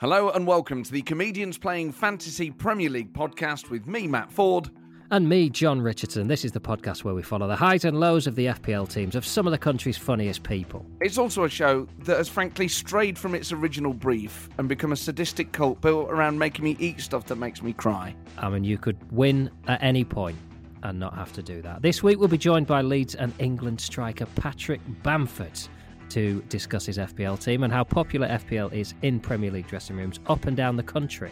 Hello and welcome to the Comedians Playing Fantasy Premier League podcast with me, Matt Ford. And me, John Richardson. This is the podcast where we follow the highs and lows of the FPL teams of some of the country's funniest people. It's also a show that has frankly strayed from its original brief and become a sadistic cult built around making me eat stuff that makes me cry. I mean, you could win at any point and not have to do that. This week we'll be joined by Leeds and England striker Patrick Bamford to discuss his FPL team and how popular FPL is in Premier League dressing rooms up and down the country.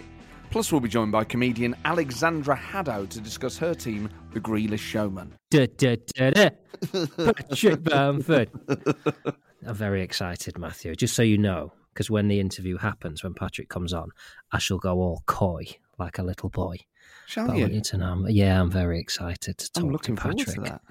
Plus, we'll be joined by comedian Alexandra Haddow to discuss her team, the Grealish Showman. Da, da, da, da. Patrick Bamford. I'm very excited, Matthew, just so you know, because when the interview happens, when Patrick comes on, I shall go all coy like a little boy. Shall But I you? want you to know, I'm- yeah, I'm very excited to talk I'm looking to forward Patrick. to that.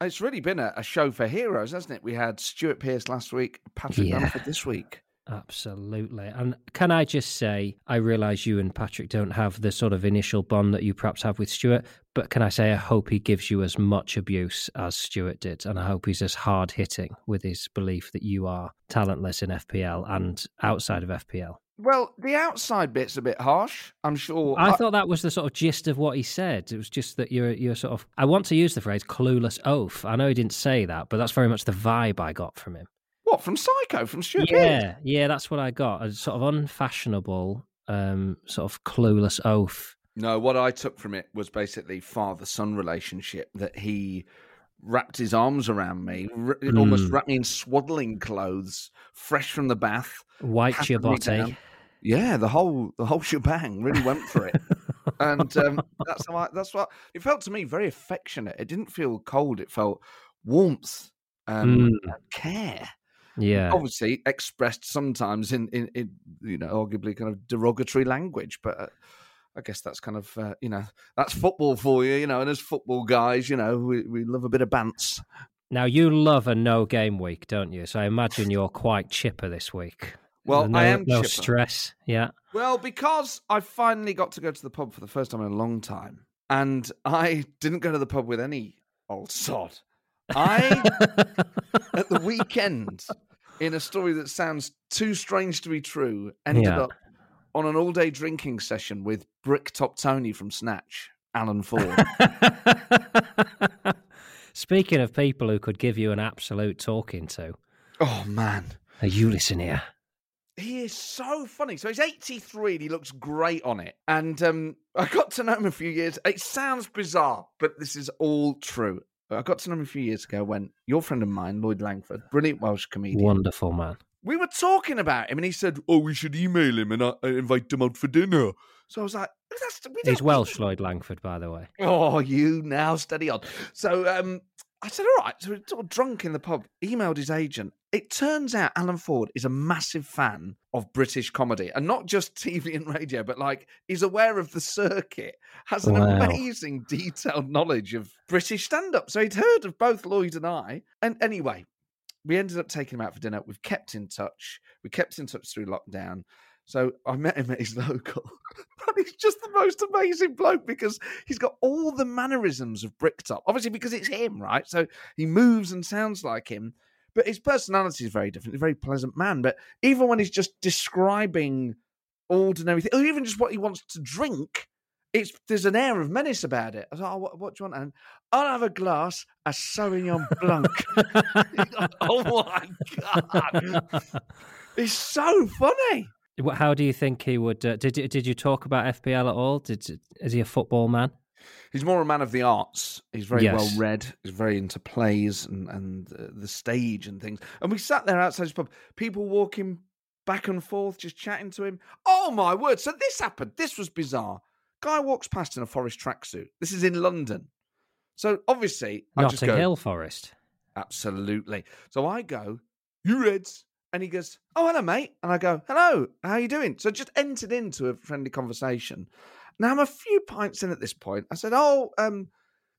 It's really been a, a show for heroes, hasn't it? We had Stuart Pearce last week, Patrick Yeah. Bamford this week. Absolutely. And can I just say, I realise you and Patrick don't have the sort of initial bond that you perhaps have with Stuart, but can I say, I hope he gives you as much abuse as Stuart did. And I hope he's as hard hitting with his belief that you are talentless in FPL and outside of FPL. Well, the outside bit's a bit harsh, I'm sure. I thought that was the sort of gist of what he said. It was just that you're you're sort of I want to use the phrase clueless oaf. I know he didn't say that, but that's very much the vibe I got from him. what, from Psycho, from Stuart? Yeah, yeah, that's what I got. A sort of unfashionable, um, sort of clueless oaf. No, what I took from it was basically father son relationship that he wrapped his arms around me, r- almost Mm. wrapped me in swaddling clothes, fresh from the bath. Wiped your patted me body. down. Yeah, the whole the whole shebang really went for it. and um, that's how I, that's what it felt to me very affectionate. It didn't feel cold. It felt warmth um, Mm. and care. Yeah. Obviously expressed sometimes in, in, in you know arguably kind of derogatory language, but uh, I guess that's kind of uh, you know that's football for you, you know. And as football guys, you know, we, we love a bit of bants. Now you love a no game week, don't you? So I imagine you're quite chipper this week. Well, no, I am no chipper. stress. Yeah. Well, because I finally got to go to the pub for the first time in a long time, and I didn't go to the pub with any old sod. I at the weekend, in a story that sounds too strange to be true, ended Yeah. up on an all-day drinking session with Bricktop Tony from Snatch, Alan Ford. Speaking of people who could give you an absolute talking to, oh man, Are you listening here. He is so funny. So he's 83 and he looks great on it. And um, I got to know him a few years. It sounds bizarre, but this is all true. I got to know him a few years ago when your friend of mine, Lloyd Langford, brilliant Welsh comedian, Wonderful man. we were talking about him, and he said, "Oh, we should email him and uh, invite him out for dinner." So I was like, "That's He's Welsh, Lloyd Langford, by the way. Oh, you now steady on. So um, I said, all right. So we're sort of drunk in the pub. Emailed his agent. It turns out Alan Ford is a massive fan of British comedy, and not just TV and radio, but like he's aware of the circuit. Has an Wow. amazing detailed knowledge of British stand-up. So he'd heard of both Lloyd and I. And anyway, we ended up taking him out for dinner. We've kept in touch. We kept in touch through lockdown. So I met him at his local. and he's just the most amazing bloke because he's got all the mannerisms of Bricktop. Obviously, because it's him, right? So he moves and sounds like him. But his personality is very different. He's a very pleasant man. But even when he's just describing ordinary things, or even just what he wants to drink, it's there's an air of menace about it. I was like, oh, what, what do you want? And I'll have a glass of Sauvignon Blanc. oh my god, it's so funny. How do you think he would? Uh, did you- did you talk about FPL at all? Did is he a football man? He's more a man of the arts. He's very Yes. well read. He's very into plays and and uh, the stage and things. And we sat there outside his pub, people walking back and forth, just chatting to him. Oh my word! So this happened. This was bizarre. Guy walks past in a forest tracksuit. This is in London. So obviously, I just Notting go, Hill Forest. Absolutely. So I go, you Reds. And he goes, oh, hello, mate. And I go, hello, how are you doing? So just entered into a friendly conversation. Now I'm a few pints in at this point. I said, oh, um,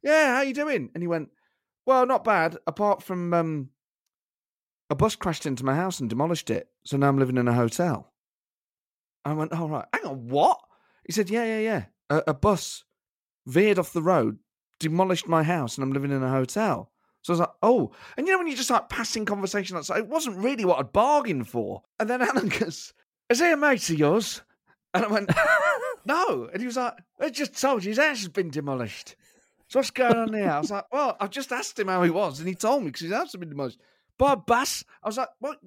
yeah, how are you doing? And he went, well, not bad, apart from um, a bus crashed into my house and demolished it. So now I'm living in a hotel. I went, all right, hang on, what? He said, yeah, yeah, yeah. A, a bus veered off the road, demolished my house, and I'm living in a hotel. So I was like, oh. And you know, when you just like passing conversation outside, it wasn't really what I'd bargained for. And then Alan goes, is he a mate of yours? And I went, no. And he was like, I just told you his house has been demolished. So what's going on here? I was like, well, I just asked him how he was, and he told me because his house had been demolished. A bus. I was like, what?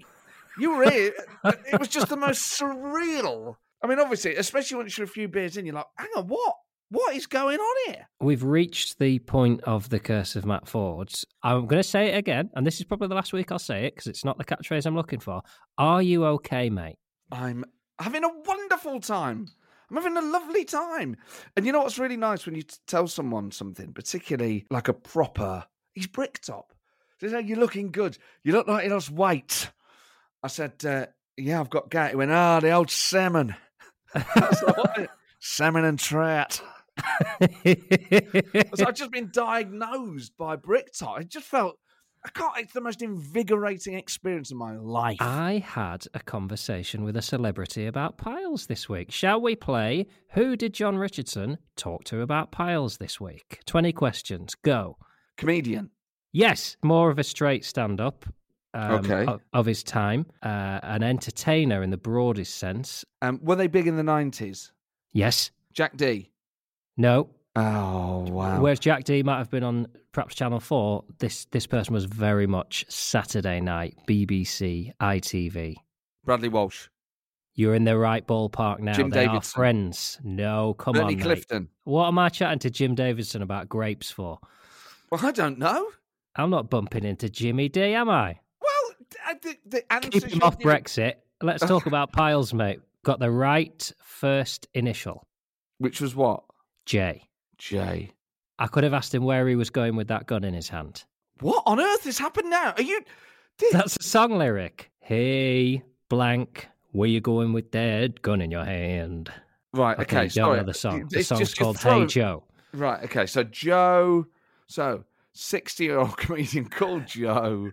You were here. it was just the most surreal. I mean, obviously, especially once you're a few beers in, you're like, hang on, what? What is going on here? We've reached the point of the curse of Matt Ford's. I'm going to say it again, and this is probably the last week I'll say it because it's not the catchphrase I'm looking for. Are you okay, mate? I'm having a wonderful time. I'm having a lovely time. And you know what's really nice when you t- tell someone something, particularly like a proper, he's bricktop. They say, You're looking good. You look like you lost weight. I said, uh, Yeah, I've got gout. He went, Ah, the old salmon. salmon and trout. So I've just been diagnosed by bricktop. It just felt I can't. It's the most invigorating experience of my life. I had a conversation with a celebrity about piles this week. Shall we play Who Did John Richardson Talk to About Piles this week? 20 questions. Go. Comedian. Yes, more of a straight stand up. Um, Okay. Of, of his time, uh, an entertainer in the broadest sense. Um, were they big in the nineties? Yes. Jack Dee. No. Oh wow. Whereas Jack Dee might have been on perhaps Channel 4, this, this person was very much Saturday night, BBC, ITV. Bradley Walsh. You're in the right ballpark now. Jim they are Davidson. friends. No, come Bernie on, mate. Clifton. What am I chatting to Jim Davidson about grapes for? Well, I don't know. I'm not bumping into Jimmy D, am I? Well, uh, the, the answers Keep him off Brexit. Let's talk about piles, mate. Got the right first initial, Which was what? J. J. I could have asked him where he was going with that gun in his hand. What on earth has happened now? Are you? Did, That's a song lyric. Hey, blank, where you going with that gun in your hand? right. Okay, Okay. don't sorry. know the song. The It's song's just- called Hey Joe. Right. Okay. So Joe. So sixty-year-old comedian called Joe.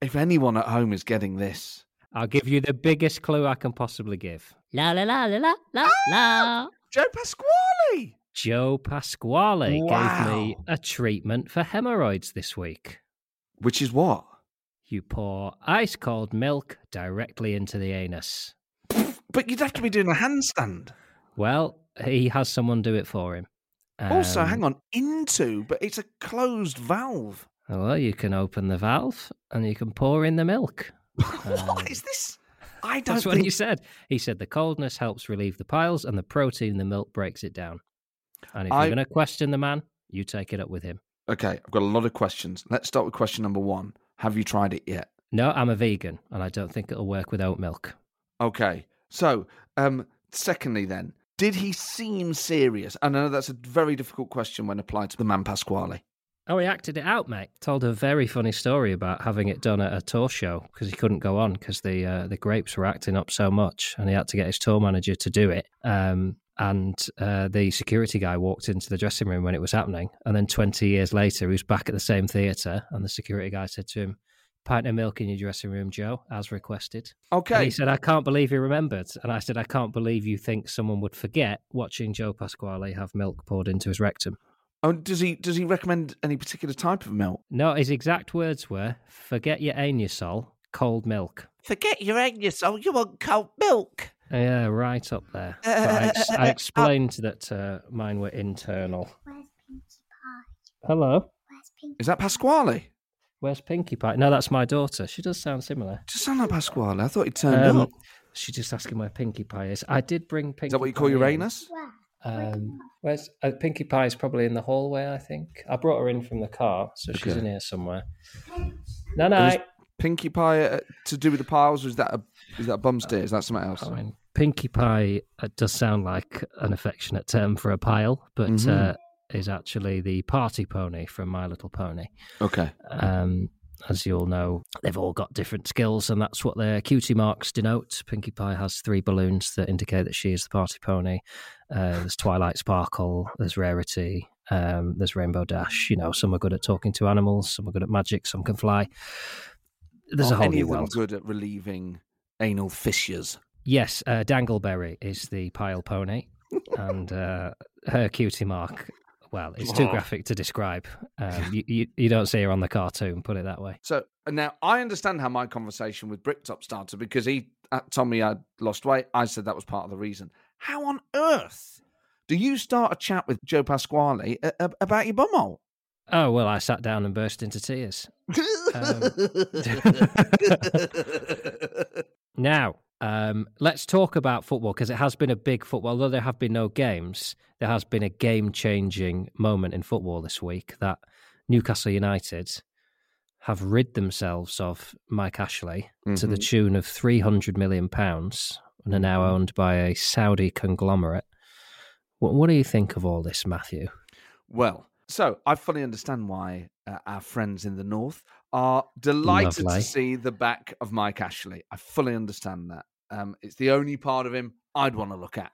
If anyone at home is getting this, I'll give you the biggest clue I can possibly give. La la la la la la la. Ah, Joe Pasquale. Joe Pasquale gave me a treatment for hemorrhoids this week. Which is what? You pour ice cold milk directly into the anus. But you'd have to be doing a handstand. Well, he has someone do it for him. also, Um, hang on, into, but it's a closed valve. Well, you can open the valve and you can pour in the milk. Um, what is this? I don't That's think. what he said. He said the coldness helps relieve the piles and the protein in the milk breaks it down. And if I- you're going to question the man, you take it up with him. Okay, I've got a lot of questions. Let's start with question number one. Have you tried it yet? No, I'm a vegan and I don't think it'll work with oat milk. Okay. So, um, secondly, then, did he seem serious? And I know that's a very difficult question when applied to the man Pasquale. Oh, he acted it out, mate. Told a very funny story about having it done at a tour show because he couldn't go on because the uh, the grapes were acting up so much, and he had to get his tour manager to do it. Um, and uh, the security guy walked into the dressing room when it was happening, and then twenty years later, he was back at the same theatre, and the security guy said to him, "Pint of milk in your dressing room, Joe, as requested." And Okay. he said, "I can't believe you remembered," and I said, "I can't believe you think someone would forget watching Joe Pasquale have milk poured into his rectum." Oh, does he does he recommend any particular type of milk? No, his exact words were, "Forget your anusol, cold milk." Forget your anusol. You want cold milk. Yeah, right up there. But I, ex- I explained that uh, mine were internal. Where's Pinkie Pie? Hello, Where's Pinkie? Is that Pasquale? where's Pinkie Pie? No, that's my daughter. She does sound similar. Does sound like Pasquale. I thought he turned Um, up. She's just asking where Pinkie Pie is. I did bring Pinkie. Is that what you call Uranus? Where? Um, where's uh, Pinkie Pie is probably in the hallway. I think I brought her in from the car, so she's in here somewhere. No, no. Pinkie Pie uh, to do with the piles, or is that a is that a bum steer? Is that something else? I mean, Pinkie Pie uh, does sound like an affectionate term for a pile, but Mhm. uh, is actually the party pony from My Little Pony. Okay. Um, as you all know, they've all got different skills, and that's what their cutie marks denote. Pinkie Pie has three balloons that indicate that she is the party pony. Uh, there's Twilight Sparkle, there's Rarity, um, there's Rainbow Dash. You know, some are good at talking to animals, some are good at magic, some can fly. There's Are a whole any new of them world. good at relieving anal fissures? Yes, uh, Dangleberry is the pile pony, and uh, her cutie mark. Well, it's too graphic to describe. Um, you, you you don't see her on the cartoon. Put it that way. So now I understand how my conversation with Bricktop started because he uh, told me I'd lost weight. I said that was part of the reason. How on earth do you start a chat with Joe Pasquale a- a- about your bumhole? Oh well, I sat down and burst into tears. Um, Now, um, let's talk about football because it has been a big football. Although there have been no games, there has been a game-changing moment in football this week that Newcastle United have rid themselves of Mike Ashley to the Mhm. tune of three hundred million pounds and are now Mhm. owned by a Saudi conglomerate. What, what do you think of all this, Matthew? Well, so I fully understand why uh, our friends in the north are delighted Lovely. to see the back of Mike Ashley. I fully understand that. Um, it's the only part of him I'd want to look at.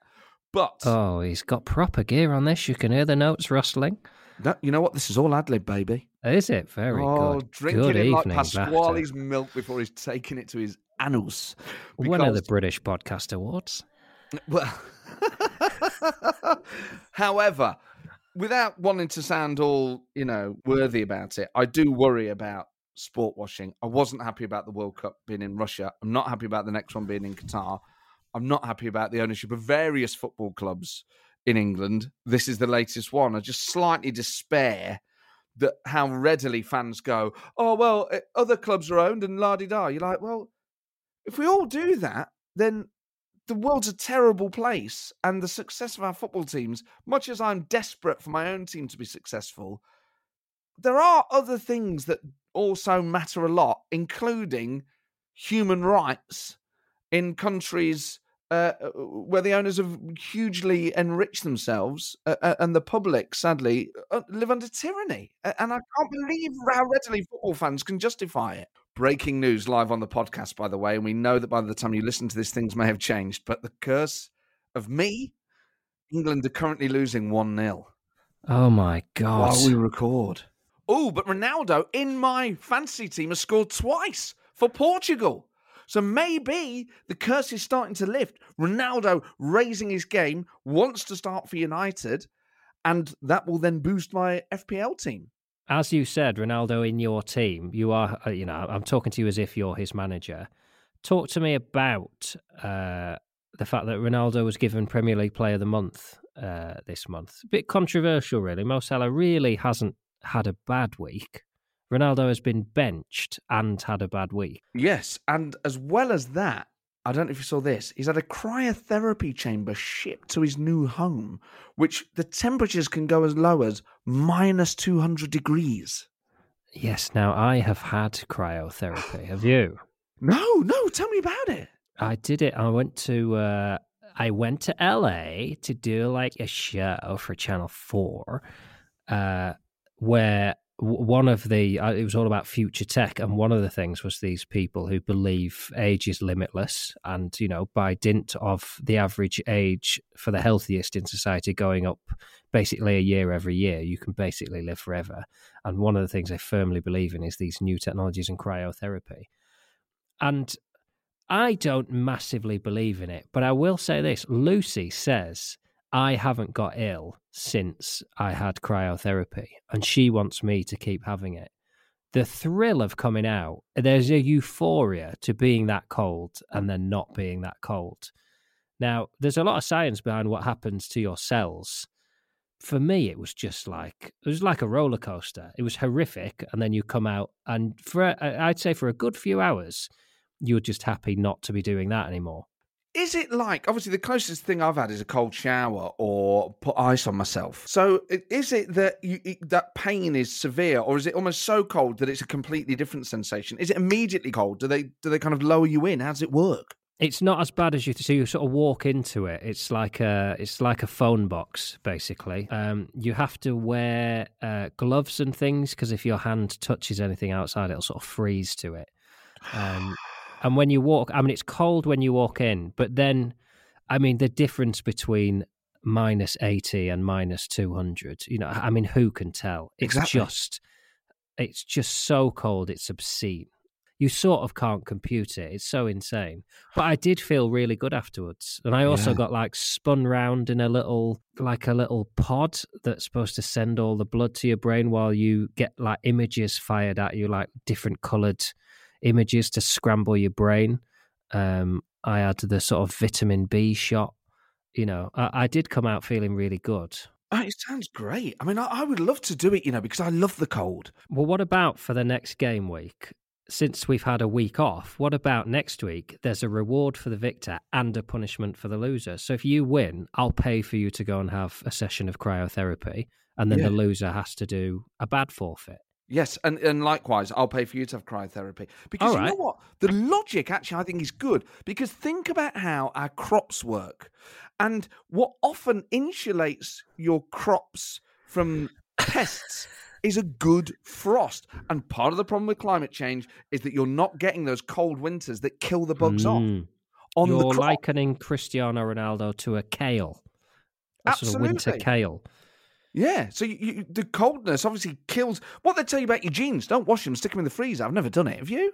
But Oh, he's got proper gear on this. You can hear the notes rustling. no, you know what? This is all ad lib, baby. Is it very oh, good? drinking good it like evening, Bafta. Pasquale's milk before he's taking it to his annals. One of the British Podcast Awards. Well, however, without wanting to sound all you know worthy about it, I do worry about sport washing. I wasn't happy about the World Cup being in Russia. I'm not happy about the next one being in Qatar. I'm not happy about the ownership of various football clubs in England. This is the latest one. I just slightly despair that how readily fans go, oh well, eh, other clubs are owned and la di da. You're like, well, if we all do that, then the world's a terrible place, and the success of our football teams, much as I'm desperate for my own team to be successful, there are other things that also matter a lot, including human rights in countries uh, uh, where the owners have hugely enriched themselves uh, uh, and the public, sadly, uh, live under tyranny. And I can't believe how readily football fans can justify it. Breaking news live on the podcast, by the way. And we know that by the time you listen to this, things may have changed. But the curse of me, England are currently losing 1 0 Oh my god! while we record. Oh, but Ronaldo in my fantasy team has scored twice for Portugal. So maybe the curse is starting to lift. Ronaldo raising his game, wants to start for United, and that will then boost my FPL team. As you said, Ronaldo in your team, you are. uh, You know, I'm talking to you as if you're his manager. Talk to me about uh, the fact that Ronaldo was given Premier League Player of the Month uh, this month. A bit controversial, really. Mo Salah really hasn't had a bad week. Ronaldo has been benched and had a bad week. Yes, and as well as that, I don't know if you saw this, he's had a cryotherapy chamber shipped to his new home, which the temperatures can go as low as minus 200 degrees. Yes, now I have had cryotherapy. Have you? No, no, tell me about it. I did it. I went to uh, I went to LA to do like a show for Channel Four, uh, where one of the uh, it was all about future tech, and one of the things was these people who believe age is limitless, and you know by dint of the average age for the healthiest in society going up basically a year every year, you can basically live forever. And one of the things I firmly believe in is these new technologies and cryotherapy, and I don't massively believe in it, but I will say this Lucy says I haven't got ill since I had cryotherapy, and she wants me to keep having it. The thrill of coming out, there's a euphoria to being that cold and then not being that cold. Now, there's a lot of science behind what happens to your cells. For me, it was just like it was like a roller coaster. It was horrific, and then you come out, and for uh, I'd say for a good few hours, you're just happy not to be doing that anymore. Is it like obviously the closest thing I've had is a cold shower or put ice on myself? So is it that you, that pain is severe, or is it almost so cold that it's a completely different sensation? Is it immediately cold? Do they do they kind of lower you in? How does it work? It's not as bad as you so you sort of walk into it. It's like a it's like a phone box basically. Um, you have to wear uh, gloves and things because if your hand touches anything outside, it'll sort of freeze to it. Um, and when you walk, I mean, it's cold when you walk in, but then, I mean, the difference between minus 80 and minus 200, you know, I mean, who can tell? It's Exactly. just, it's just so cold, it's obscene. You sort of can't compute it. It's so insane. But I did feel really good afterwards. And I also Yeah. got like spun round in a little, like a little pod that's supposed to send all the blood to your brain while you get like images fired at you, like different coloured images to scramble your brain. Um, I had the sort of vitamin B shot. You know, I, I did come out feeling really good. Oh, it sounds great. I mean, I, I would love to do it, you know, because I love the cold. Well, what about for the next game week? Since we've had a week off, what about next week? There's a reward for the victor and a punishment for the loser. So if you win, I'll pay for you to go and have a session of cryotherapy, and then Yeah. the loser has to do a bad forfeit. Yes, and, and likewise, I'll pay for you to have cryotherapy. Because you know what? The logic actually, I think, is good. Because think about how our crops work. And what often insulates your crops from pests is a good frost. And part of the problem with climate change is that you're not getting those cold winters that kill the bugs off Mm. on You're likening Cristiano Ronaldo to a kale, a sort of winter kale. Yeah, so you, you, the coldness obviously kills. What they tell you about your jeans? Don't wash them, stick them in the freezer. I've never done it. Have you?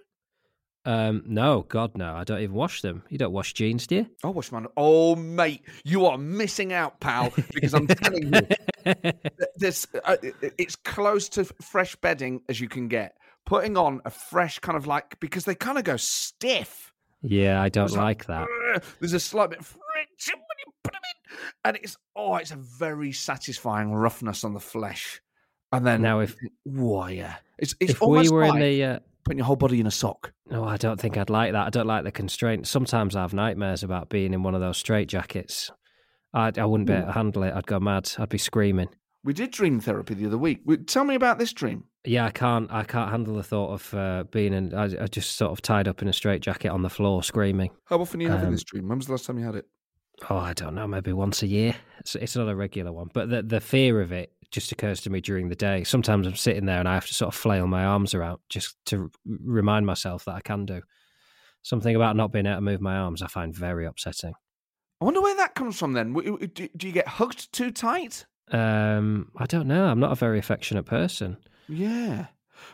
Um, no, God, no. I don't even wash them. You don't wash jeans, do you? I wash mine. Oh, mate, you are missing out, pal. Because I'm telling you, this uh, it's close to fresh bedding as you can get. Putting on a fresh kind of like because they kind of go stiff. yeah, I don't It's like that. There's a slight bit of friction put them in, and it's oh, it's a very satisfying roughness on the flesh. And then Now, if whoa, yeah, it's it's if we almost were like in the uh, putting your whole body in a sock. No, I don't think I'd like that. I don't like the constraint. Sometimes I have nightmares about being in one of those straight jackets. I, I wouldn't be able to handle it. I'd go mad. I'd be screaming. We did dream therapy the other week. Tell me about this dream. Yeah, I can't. I can't handle the thought of uh, being in. I, I just sort of tied up in a straight jacket on the floor, screaming. How often are you having Um, this dream? When was the last time you had it? Oh, I don't know. Maybe once a year. It's, it's not a regular one, but the the fear of it just occurs to me during the day. Sometimes I'm sitting there and I have to sort of flail my arms around just to r- remind myself that I can do. Something about not being able to move my arms I find very upsetting. I wonder where that comes from. Then W- w- do, do you get hugged too tight? Um, I don't know. I'm not a very affectionate person. Yeah.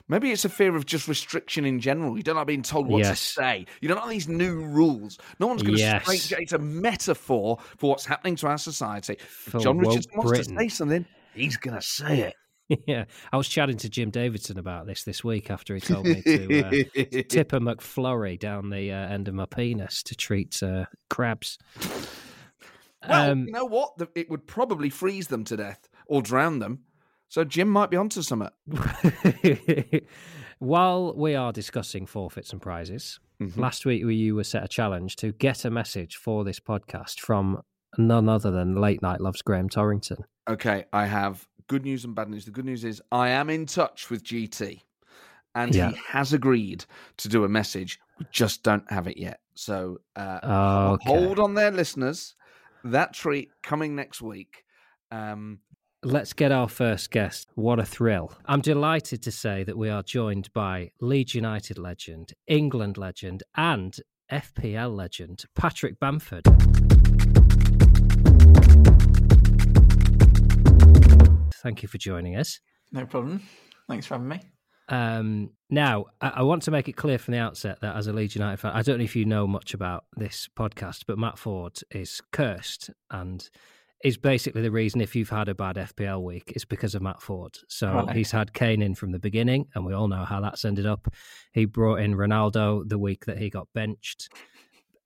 Maybe it's a fear of just restriction in general. You don't like being told what Yes. to say. You don't like these new rules. No one's going to Yes. straight. It's a metaphor for what's happening to our society. For John Richardson wants Britain. to say something, he's going to say it. yeah, I was chatting to Jim Davidson about this this week after he told me to uh, tip a McFlurry down the uh, end of my penis to treat uh, crabs. well, Um, you know what? It would probably freeze them to death or drown them. So Jim might be onto something. While we are discussing forfeits and prizes, Mhm. last week we, you were set a challenge to get a message for this podcast from none other than Late Night Loves Graham Torrington. Okay, I have good news and bad news. The good news is I am in touch with GT and Yeah. he has agreed to do a message. We just don't have it yet. So uh, Okay. hold on there, listeners. That treat coming next week. Um, Let's get our first guest. What a thrill. I'm delighted to say that we are joined by Leeds United legend, England legend, and FPL legend, Patrick Bamford. Thank you for joining us. No problem. Thanks for having me. Um, now, I, I want to make it clear from the outset that as a Leeds United fan, I don't know if you know much about this podcast, but Matt Ford is cursed and is basically the reason if you've had a bad FPL week, it's because of Matt Ford. So Right. he's had Kane in from the beginning, and we all know how that's ended up. He brought in Ronaldo the week that he got benched.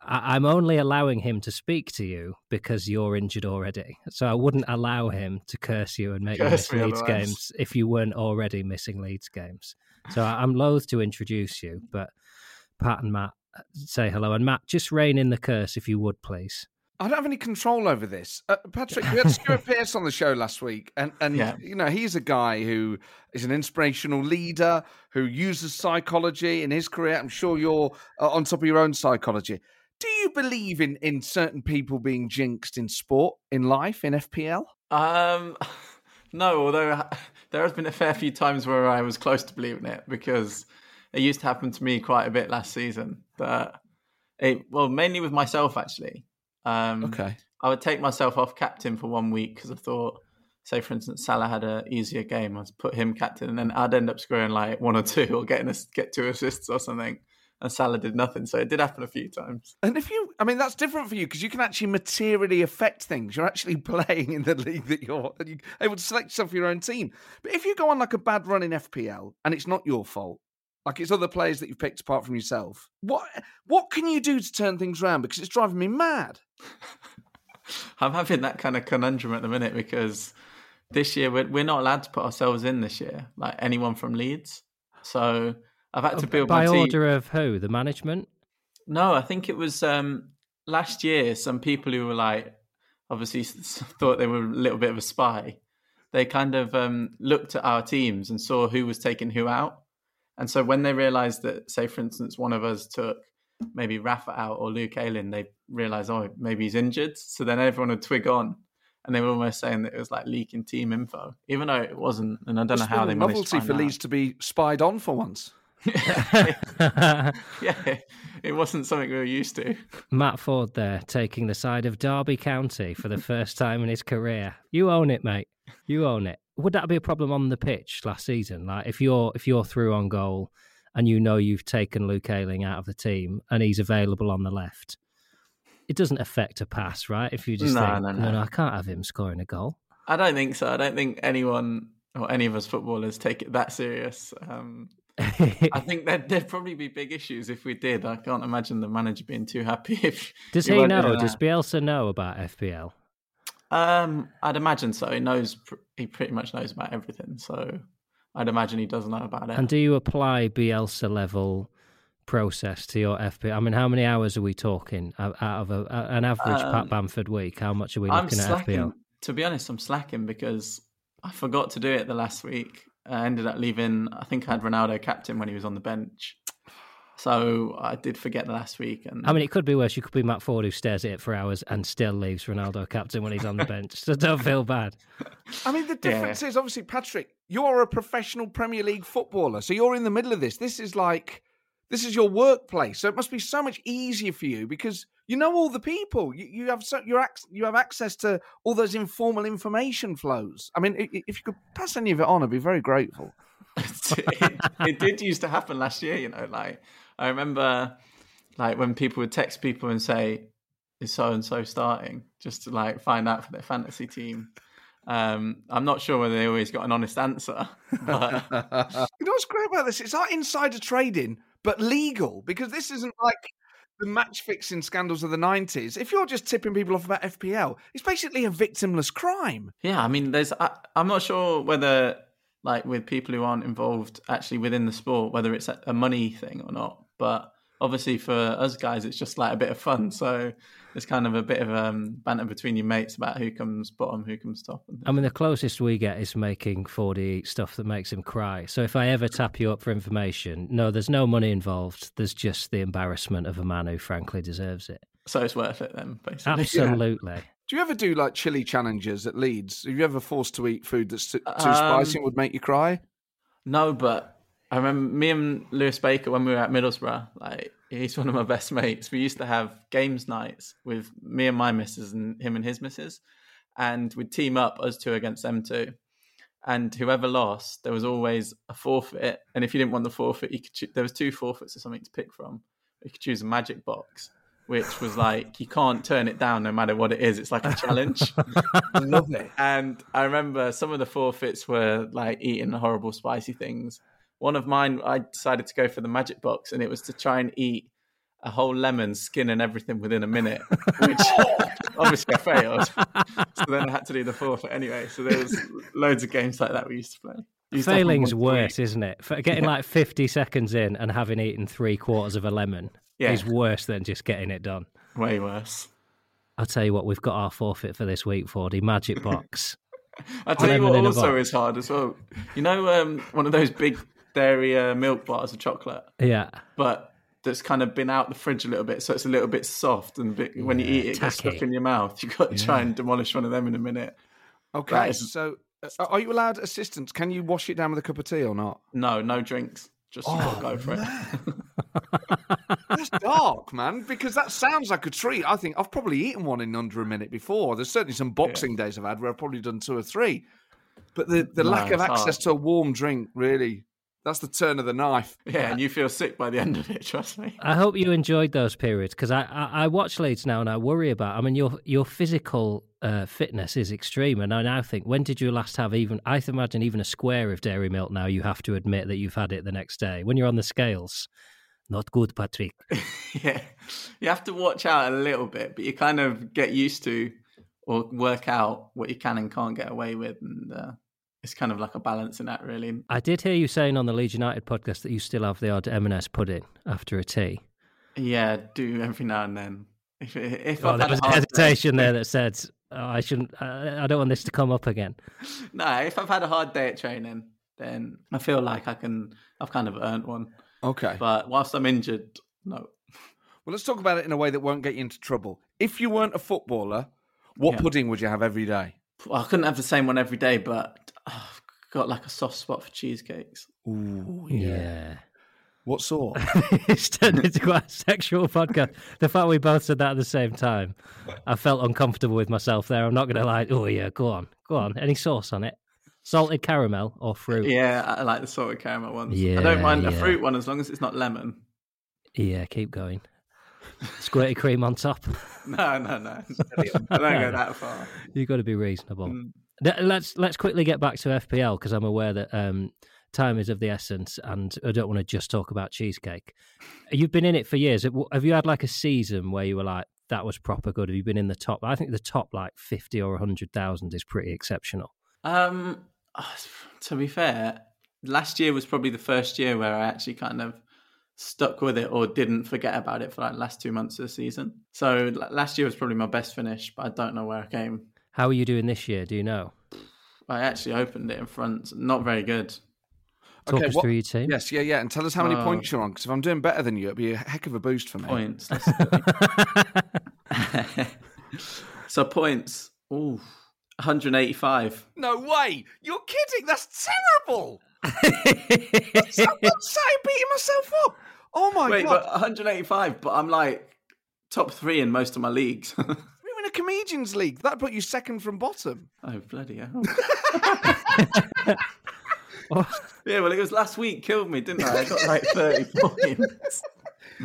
I- I'm only allowing him to speak to you because you're injured already. So I wouldn't allow him to curse you and make you miss Curse Leeds otherwise. games if you weren't already missing Leeds games. So I- I'm loath to introduce you, but Pat and Matt uh, say hello. And Matt, just rein in the curse if you would, please. I don't have any control over this. Uh, Patrick, we had Stuart Pearce on the show last week, and, and Yeah. you know he's a guy who is an inspirational leader who uses psychology in his career. I'm sure you're uh, on top of your own psychology. Do you believe in in certain people being jinxed in sport, in life, in FPL? Um, no, although there has been a fair few times where I was close to believing it because it used to happen to me quite a bit last season. But it, well, mainly with myself actually. Um, Okay. I would take myself off captain for one week because I thought, say for instance, Salah had an easier game. I'd put him captain, and then I'd end up scoring like one or two or getting a, get two assists or something. And Salah did nothing, so it did happen a few times. And if you, I mean, that's different for you because you can actually materially affect things. You're actually playing in the league that you're, and you're able to select yourself for your own team. But if you go on like a bad run in FPL and it's not your fault, Like it's other players that you've picked apart from yourself. What what can you do to turn things around? Because it's driving me mad. I'm having that kind of conundrum at the minute because this year we're, we're not allowed to put ourselves in this year, like anyone from Leeds. So I've had to build By my team. order of who? The management? No, I think it was um, last year. Some people who were like, obviously s- s- thought they were a little bit of a spy. They kind of um, looked at our teams and saw who was taking who out. And so when they realised that, say, for instance, one of us took maybe Rafa out or Luke Ayling, they realised, oh, maybe he's injured. So then everyone would twig on. And they were almost saying that it was like leaking team info, even though it wasn't. And I don't know how been they a managed to novelty find for out. Leeds to be spied on for once. yeah, it wasn't something we were used to. Matt Ford there taking the side of Derby County for the first time in his career. You own it, mate. You own it. Would that be a problem on the pitch last season? Like if you're if you're through on goal and you know you've taken Luke Ayling out of the team and he's available on the left, it doesn't affect a pass, right? If you just No, think, no, no, no. I can't have him scoring a goal. I don't think so. I don't think anyone or any of us footballers take it that serious. Um, I think there'd, there'd probably be big issues if we did. I can't imagine the manager being too happy if. Does he know? Does. Bielsa know about FPL? Um, I'd imagine so. He knows. He pretty much knows about everything. So I'd imagine he does know about it. And do you apply Bielsa level process to your FPL? I mean, how many hours are we talking out of a, an average Pat Um, Bamford week? How much are we I'm looking at slacking. FPL? To be honest, I'm slacking because I forgot to do it the last week. I ended up leaving. I think I had Ronaldo captain when he was on the bench. So I did forget the last week, and I mean, it could be worse. You could be Matt Ford who stares at it for hours and still leaves Ronaldo captain when he's on the bench. So don't feel bad. I mean, the difference is obviously, Patrick, you're a professional Premier League footballer, so you're in the middle of this. This is like, this is your workplace, so it must be so much easier for you because you know all the people. You, you have so you're ac- you have access to all those informal information flows. I mean, i- i- if you could pass any of it on, I'd be very grateful. it, it did used to happen last year. You know, like I remember, like when people would text people and say, "Is so and so starting?" just to like find out for their fantasy team. Um, I'm not sure whether they always got an honest answer, but You know what's great about this? It's like insider trading, but legal because this isn't like the match fixing scandals of the 90s. If you're just tipping people off about FPL, it's basically a victimless crime. Yeah, I mean, there's. I, I'm not sure whether, like, with people who aren't involved actually within the sport, whether it's a, a money thing or not. But obviously, for us guys, it's just like a bit of fun. So it's kind of a bit of um, banter between your mates about who comes bottom, who comes top. And I mean, the closest we get is making Fordy eat stuff that makes him cry. So if I ever tap you up for information, no, there's no money involved. There's just the embarrassment of a man who frankly deserves it. so it's worth it then, basically. Absolutely. Do you ever do like chili challenges at Leeds? Are you ever forced to eat food that's too, too Um, spicy and would make you cry? No, but I remember me and Lewis Baker when we were at Middlesbrough. Like he's one of my best mates. We used to have games nights with me and my missus and him and his missus, and we'd team up us two against them two. And whoever lost, there was always a forfeit. And if you didn't want the forfeit, you could choo- there was two forfeits or something to pick from. You could choose a magic box, which was like you can't turn it down no matter what it is. It's like a challenge. I love it. And I remember some of the forfeits were like eating horrible spicy things. One of mine, I decided to go for the magic box, and it was to try and eat a whole lemon, skin and everything within a minute, which obviously I failed. So then I had to do the forfeit anyway. So there was loads of games like that we used to play. Used to have them Failing's once a week. worse, isn't it? For getting like 50 seconds in and having eaten three quarters of a lemon Yeah. is worse than just getting it done. Way worse. I'll tell you what, we've got our forfeit for this week, Fordy. Magic box. I tell you what also is hard as well. You know, um, one of those big dairy uh, milk bars of chocolate, yeah. but that's kind of been out the fridge a little bit, so it's a little bit soft, and bit, when you eat it, it gets stuck in your mouth. You've got to try and demolish one of them in a minute. Okay, That is- so uh, are you allowed assistance? Can you wash it down with a cup of tea or not? No, no drinks. Just you got to Oh, go for it. That's dark, man, because that sounds like a treat. I think I've probably eaten one in under a minute before. There's certainly some boxing days I've had where I've probably done two or three. But the, the No, lack of access hard. to a warm drink, really, that's the turn of the knife. yeah, and you feel sick by the end of it. Trust me. I hope you enjoyed those periods because I, I, I watch Leeds now and I worry about. I mean, your your physical uh, fitness is extreme. And I now think, when did you last have even? I imagine even a square of dairy milk. Now you have to admit that you've had it the next day when you're on the scales. Not good, Patrick. yeah, you have to watch out a little bit, but you kind of get used to or work out what you can and can't get away with, and uh, it's kind of like a balance in that, really. I did hear you saying on the Leeds United podcast that you still have the odd M&S pudding after a tea. Yeah, do every now and then. If if Oh, there was a a hesitation day, there that said, oh, "I shouldn't. I, I don't want this to come up again." no, if I've had a hard day at training, then I feel like I can. I've kind of earned one. Okay. But whilst I'm injured, no. Well, let's talk about it in a way that won't get you into trouble. If you weren't a footballer, what Yeah. pudding would you have every day? Well, I couldn't have the same one every day, but oh, I've got like a soft spot for cheesecakes. Ooh, Yeah. What sort? it's turned into quite a sexual podcast. The fact we both said that at the same time, I felt uncomfortable with myself there. I'm not going to lie. Oh yeah, go on, go on. Any sauce on it? Salted caramel or fruit? Yeah, I like the salted caramel ones. I don't mind a fruit one as long as it's not lemon. Yeah, keep going. Squirty cream on top. No, no, no. I don't go that far. You've got to be reasonable. Mm. Let's let's quickly get back to FPL because I'm aware that um, time is of the essence, and I don't want to just talk about cheesecake. You've been in it for years. Have you had like a season where you were like, "That was proper good"? Have you been in the top? I think the top like fifty or hundred thousand is pretty exceptional. Um, to be fair, last year was probably the first year where I actually kind of stuck with it or didn't forget about it for like last two months of the season. So last year was probably my best finish, but I don't know where I came. How are you doing this year? Do you know? I actually opened it in front. Not very good. Talk Okay, us what- through your team. yes, yeah, yeah. And tell us how many Oh. points you're on, because if I'm doing better than you, it'd be a heck of a boost for me. Points. So points. Ooh, 185. No way! You're kidding! That's terrible! I'm not saying beating myself up. Oh my Wait, god! but 185. But I'm like top three in most of my leagues. You're in a comedians league. That put you second from bottom. oh bloody hell! Yeah, well, it was last week killed me, didn't I? I got like 30 points.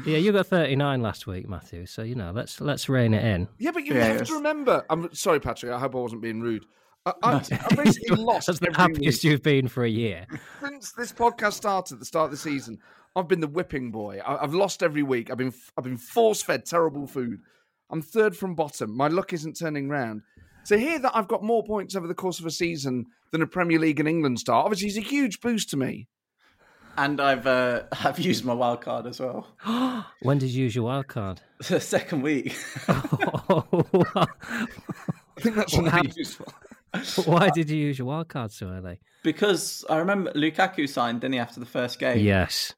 yeah, you got thirty nine last week, Matthew. So you know, let's let's rein it in. Yeah, but you Yeah, have yes. to remember. I'm sorry, Patrick. I hope I wasn't being rude. I, I, I basically lost That's the every happiest week. you've been for a year. since this podcast started the start of the season. I've been the whipping boy. I, I've lost every week. I've been I've been force fed terrible food. I'm third from bottom. My luck isn't turning round. So here that I've got more points over the course of a season than a Premier League and England star, obviously, is a huge boost to me. And I've uh, I've used my wild card as well. when did you use your wild card? The second week. I think that's Well, really how- useful. Why did you use your wild card so early? because I remember Lukaku signed, didn't he, after the first game? Yes.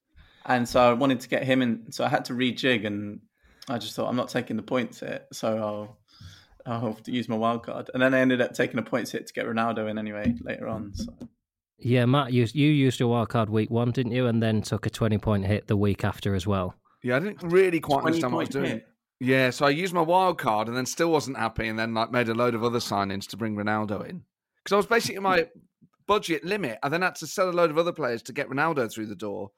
And so I wanted to get him in. So I had to rejig, and I just thought I'm not taking the points hit, so I'll I'll have to use my wild card. And then I ended up taking a points hit to get Ronaldo in anyway later on. So Yeah, Matt, you, you used your wild card week one, didn't you? And then took a 20 point hit the week after as well. Yeah, I didn't really quite 20 understand what I was point doing. hit. Yeah, so I used my wild card and then still wasn't happy, and then like made a load of other signings to bring Ronaldo in because I was basically my budget limit. I then had to sell a load of other players to get Ronaldo through the door.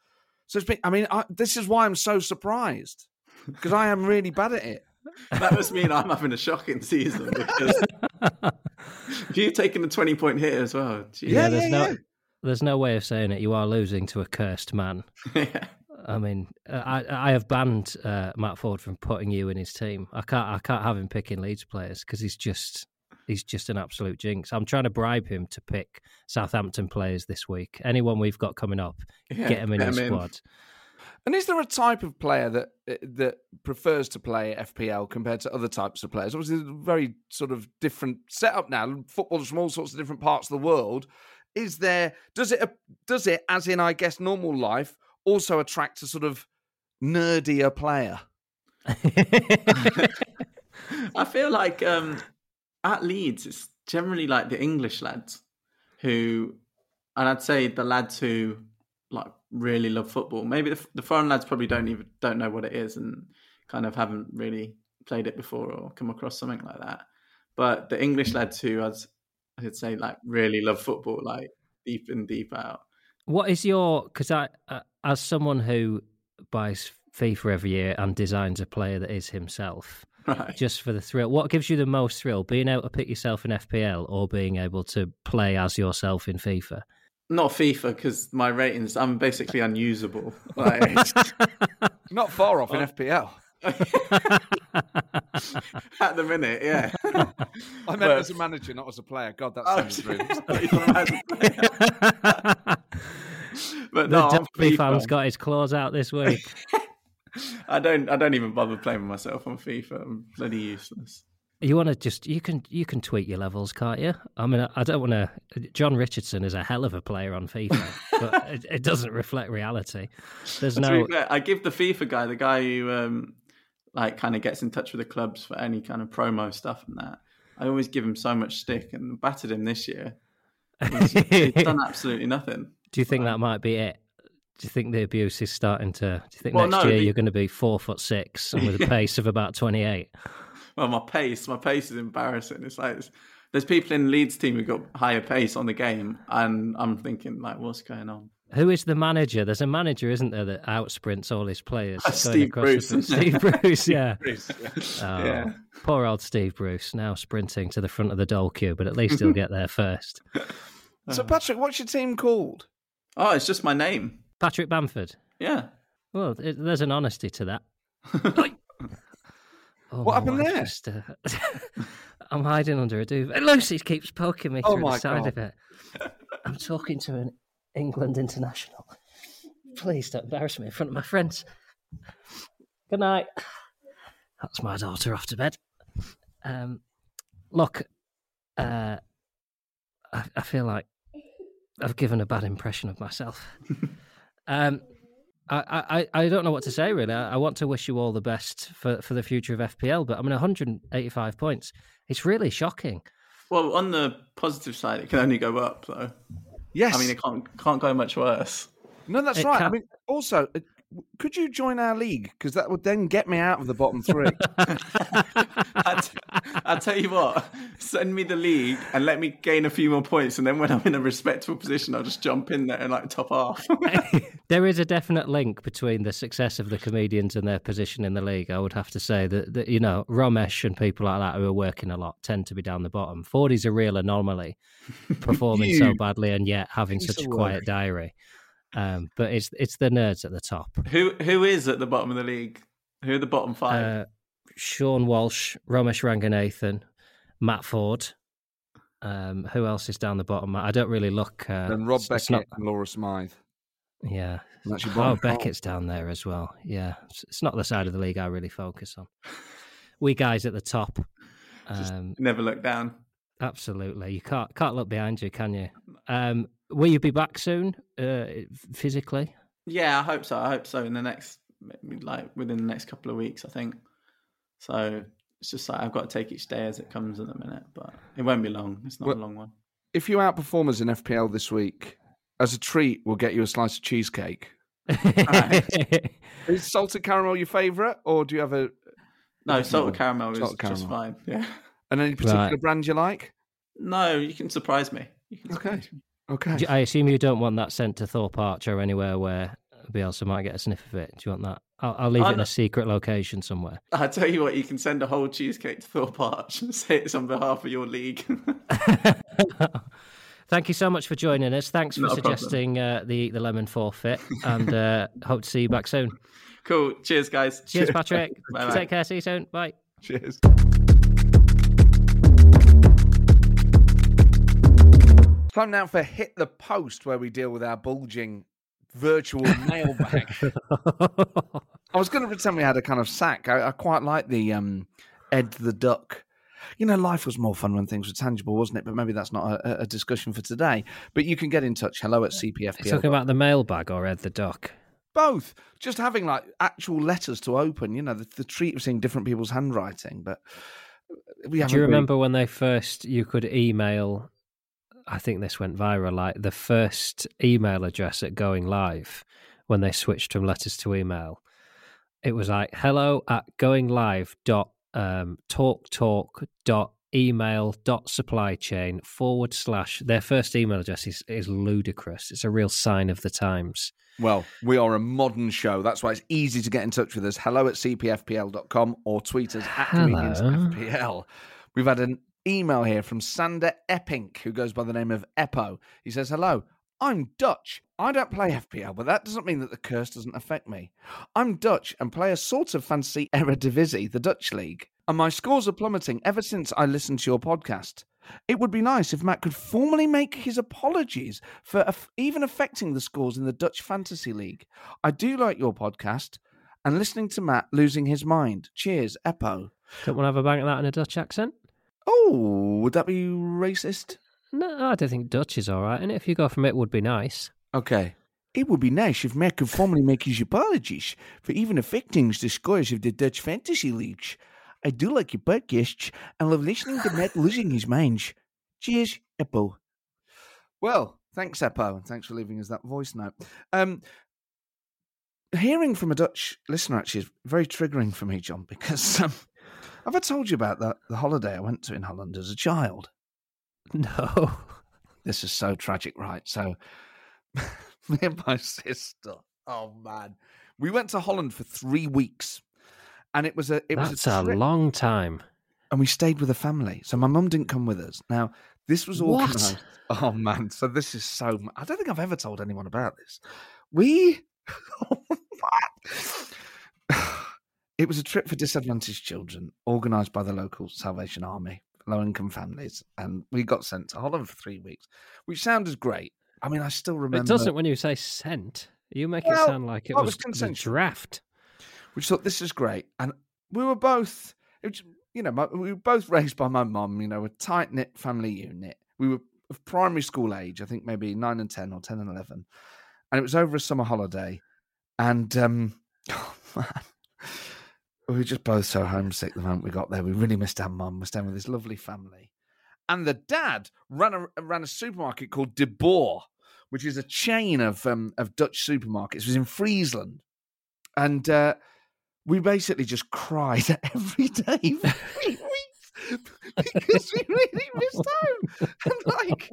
So it's been. I mean, I, this is why I'm so surprised because I am really bad at it. that must mean I'm having a shocking season because you've taken a 20 point hit as well. Jeez. Yeah, there's yeah, no yeah. there's no way of saying it. You are losing to a cursed man. Yeah. I mean, uh, I I have banned uh, Matt Ford from putting you in his team. I can't I can't have him picking Leeds players because he's just he's just an absolute jinx. I'm trying to bribe him to pick Southampton players this week. Anyone we've got coming up, Yeah, get him in get his him in. Squad. And is there a type of player that uh, that prefers to play FPL compared to other types of players? Obviously, it's a very sort of different setup now. Footballers from all sorts of different parts of the world. Is there? Does it? Does it? As in, I guess, normal life also attract a sort of nerdier player? I feel like um, at Leeds, it's generally like the English lads who, and I'd say the lads who like really love football. Maybe the, the foreign lads probably don't even don't know what it is and kind of haven't really played it before or come across something like that. But the English lads who I'd, I'd say like really love football, like deep and deep out. What is your? Because I, uh, as someone who buys FIFA every year and designs a player that is himself, Right. just for the thrill. What gives you the most thrill? Being able to pick yourself in FPL or being able to play as yourself in FIFA? Not FIFA because my ratings. I'm basically unusable. Like, Not far off in uh, FPL. at the minute, yeah. I meant But- as a manager, not as a player. God, that Oh, sounds rude. but the no, on Derby FIFA, fan's got his claws out this week. I don't. I don't even bother playing with myself on FIFA. I'm bloody useless. You want to just you can you can tweak your levels, can't you? I mean, I don't want to. Jon Richardson is a hell of a player on FIFA, but it, it doesn't reflect reality. There's no fair, I give the FIFA guy, the guy who um, like kind of gets in touch with the clubs for any kind of promo stuff and that. I always give him so much stick and battered him this year. He's, he's done absolutely nothing. Do you think that might be it? Do you think the abuse is starting to? Do you think Well, next no, year the- you're going to be four foot six and with a pace of about twenty eight? Well, my pace, my pace is embarrassing. It's like it's, there's people in Leeds team who got higher pace on the game, and I'm thinking like, what's going on? Who is the manager? There's a manager, isn't there, that outsprints all his players? going Steve Bruce, the- isn't it? Steve Bruce, yeah. Oh, Yeah. Poor old Steve Bruce now sprinting to the front of the doll queue, but at least he'll get there first. Uh. So, Patrick, what's your team called? Oh, it's just my name. Patrick Bamford. Yeah. Well, it, there's an honesty to that. Oh, What happened there? Just, uh, I'm hiding under a duvet. Lucy keeps poking me Oh through the side God. of it. I'm talking to an England international. Please don't embarrass me in front of my friends. Good night. That's my daughter off to bed. Um, look, uh, I, I feel like I've given a bad impression of myself. um, I, I, I don't know what to say really. I, I want to wish you all the best for, for the future of FPL, but I mean, 185 points. It's really shocking. Well, on the positive side, it can only go up though. Yes. I mean, it can't can't go much worse. no, that's it right. I can't- mean, also, uh, could you join our league? Because that would then get me out of the bottom three. I t- I tell you what, send me the league and let me gain a few more points, and then when I'm in a respectable position, I'll just jump in there and like top off. there is a definite link between the success of the comedians and their position in the league. I would have to say that, that you know Romesh and people like that who are working a lot tend to be down the bottom. Fordy's a real anomaly, performing so badly and yet having such a quiet work. diary. Um, but it's it's the nerds at the top. who who is at the bottom of the league? Who are the bottom five? Uh, Sean Walsh, Romesh Ranganathan, Matt Forde. Um, who else is down the bottom? I don't really look. Uh, and Rob it's- it's Beckett not- and Laura Smyth. yeah, And that's your Oh. Beckett's down there as well. Yeah, it's, it's not the side of the league I really focus on. We guys at the top. Um, Never look down. absolutely, you can't can't look behind you, can you? Um, will you be back soon, uh, physically? Yeah, I hope so. I hope so. In the next, like within the next couple of weeks, I think. So it's just like I've got to take each day as it comes at the minute, but it won't be long. It's not Well- a long one. If you outperform us in FPL this week, as a treat, we'll get you a slice of cheesecake. Is salted caramel your favourite, or do you have a No, salted caramel is Salted just fine. Yeah. and any particular Right. brand you like? No, you can surprise me. You can Okay. surprise me. Okay. I assume you don't want that sent to Thorpe Arch or anywhere where Bielsa might get a sniff of it. Do you want that? I'll, I'll leave Oh, it in a secret location somewhere. I tell you what, you can send a whole cheesecake to Thorpe Arch and say it's on behalf of your league. Thank you so much for joining us. Thanks for Not suggesting uh, the Eat the Lemon forfeit, and uh, hope to see you back soon. cool. Cheers, guys. Cheers, Patrick. Bye-bye. Take care. See you soon. Bye. Cheers. Time now for Hit the Post, where we deal with our bulging virtual mailbag. I was going to pretend we had a kind of sack. I, I quite like the um, Ed the Duck. You know, life was more fun when things were tangible, wasn't it? But maybe that's not a, a discussion for today. But you can get in touch. Hello at CPFPL. Talking about the mailbag or Ed the Duck. Both. Just having like actual letters to open. You know, the, the treat of seeing different people's handwriting. But we haven't Do you really- remember when they first you could email? I think this went viral. Like the first email address at going live when they switched from letters to email. It was like hello at going live dot um, talk talk dot email dot supply chain forward slash their first email address is, is ludicrous. It's a real sign of the times. Well, we are a modern show. That's why it's easy to get in touch with us. Hello at cpfpl.com or tweet us at Hello. comediansfpl. We've had an email here from Sander Epping, who goes by the name of Eppo. He says, Hello, I'm Dutch. I don't play FPL, but that doesn't mean that the curse doesn't affect me. I'm Dutch and play a sort of fancy Eredivisie, the Dutch league, and my scores are plummeting ever since I listened to your podcast. It would be nice if Matt could formally make his apologies for even affecting the scores in the Dutch Fantasy League. I do like your podcast and listening to Matt losing his mind. Cheers, Eppo. Don't want to have a bang at that in a Dutch accent? Oh, would that be racist? No, I don't think Dutch is all right. And if you go from it, would be nice. Okay. It would be nice if Matt could formally make his apologies for even affecting the scores of the Dutch Fantasy Leagues. I do like your podcast and love listening to Matt losing his mind. Cheers, Eppo. Well, thanks, Eppo, and thanks for leaving us that voice note. Um, hearing from a Dutch listener actually is very triggering for me, Jon, because um, have I told you about that the holiday I went to in Holland as a child? No. This is so tragic, right? So, me and my sister, oh man, we went to Holland for three weeks, and it was a it was a, a long time. and we stayed with a family. So my mum didn't come with us. Now this was What? Oh man, so this is so. I don't think I've ever told anyone about this. We. Oh, It was a trip for disadvantaged children organised by the local Salvation Army, low income families, and we got sent to Holland for three weeks, which sounded great. I mean, I still remember. It doesn't when you say sent. You make Well, it sound like it well, was, was consensual. draft. We thought this is great, and we were both, it was, you know, my, we were both raised by my mum. You know, a tight knit family unit. We were of primary school age, I think maybe nine and ten or ten and eleven, and it was over a summer holiday, and um, oh man, we were just both so homesick the moment we got there. We really missed our mum. We're staying with this lovely family, and the dad ran a ran a supermarket called De Boer, which is a chain of um, of Dutch supermarkets. It was in Friesland, and uh, we basically just cried every day for three weeks because we really missed home. And like,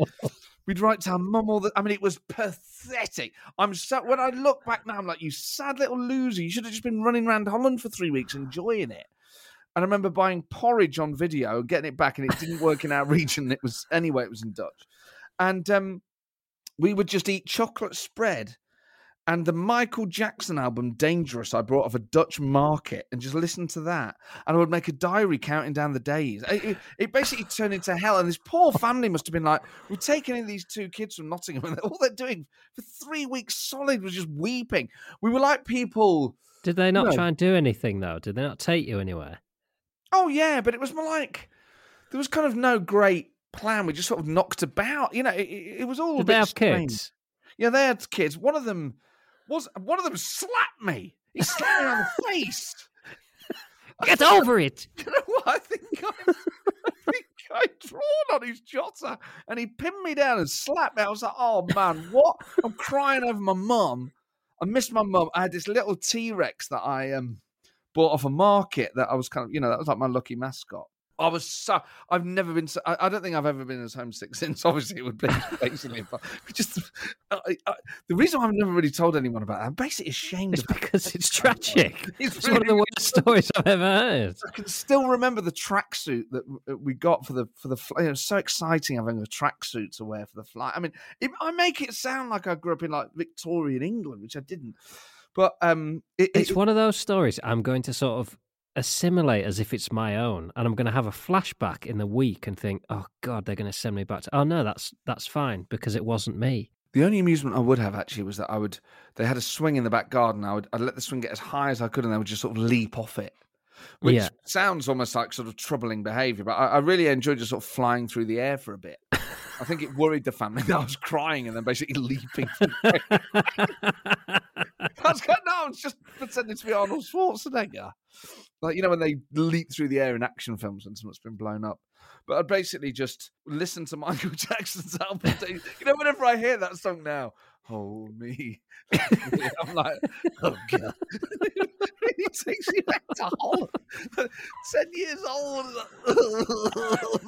we'd write to our mum all the. I mean, it was pathetic. I'm so when I look back now, I'm like, you sad little loser. You should have just been running around Holland for three weeks enjoying it. And I remember buying porridge on video, getting it back, and it didn't work in our region. It was anyway, it was in Dutch, and um, we would just eat chocolate spread and the Michael Jackson album Dangerous I brought off a Dutch market and just listened to that and I would make a diary counting down the days. It, it- it basically turned into hell and this poor family must have been like, we've taken in these two kids from Nottingham and all they're doing for three weeks solid was just weeping. We were like people, Did they not No. try and do anything though? Did they not take you anywhere? oh yeah, but it was more like there was kind of no great plan. We just sort of knocked about, you know, it, it, was all a Did bit they have strange. kids? Yeah, they had kids. One of them was one of them slapped me. He slapped me on the face. Get over it! You know what? I think I, I think I drawn on his jotter and he pinned me down and slapped me. I was like, oh man, what? I'm crying over my mum. I missed my mum. I had this little T Rex that I um bought off a market that I was kind of, you know, that was like my lucky mascot. I was so. I've never been. So, I, I don't think I've ever been as homesick since. Obviously, it would be basically. But just I, I, the reason why I've never really told anyone about that. I'm basically ashamed It's because it's tragic. It's It's one of the worst stories I've ever heard. I can still remember the tracksuit that we got for the for the flight. It was so exciting having a tracksuit to wear for the flight. I mean, it, I make it sound like I grew up in like Victorian England, which I didn't. But um, it, It's it, one of those stories I'm going to sort of assimilate as if it's my own, and I'm going to have a flashback in the week and think, "Oh God, they're going to send me back." to... Oh no, that's that's fine because it wasn't me. the only amusement I would have actually was that I would. They had a swing in the back garden. I would. I'd let the swing get as high as I could, and they would just sort of leap off it. Which Yeah. sounds almost like sort of troubling behaviour, but I, I really enjoyed just sort of flying through the air for a bit. I think it worried the family that I was crying and then basically leaping. That's good. No, I was just pretending to be Arnold Schwarzenegger. Like, you know, when they leap through the air in action films when someone's been blown up. But I'd basically just listen to Michael Jackson's album. You know, whenever I hear that song now, hold me. I'm like, oh god. he takes you back to Holland. Ten years old.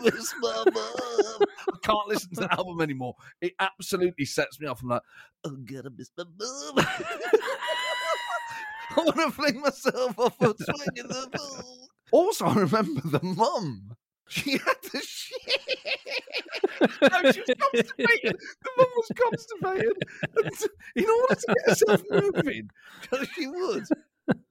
Miss my mum. I can't listen to the album anymore. It absolutely sets me off. I'm like, oh god, I miss my mum. I want to fling myself off a swing in the pool. Also, I remember the mum. She had the shit. no, she was constipated. The mum was constipated. In order to get herself moving, she would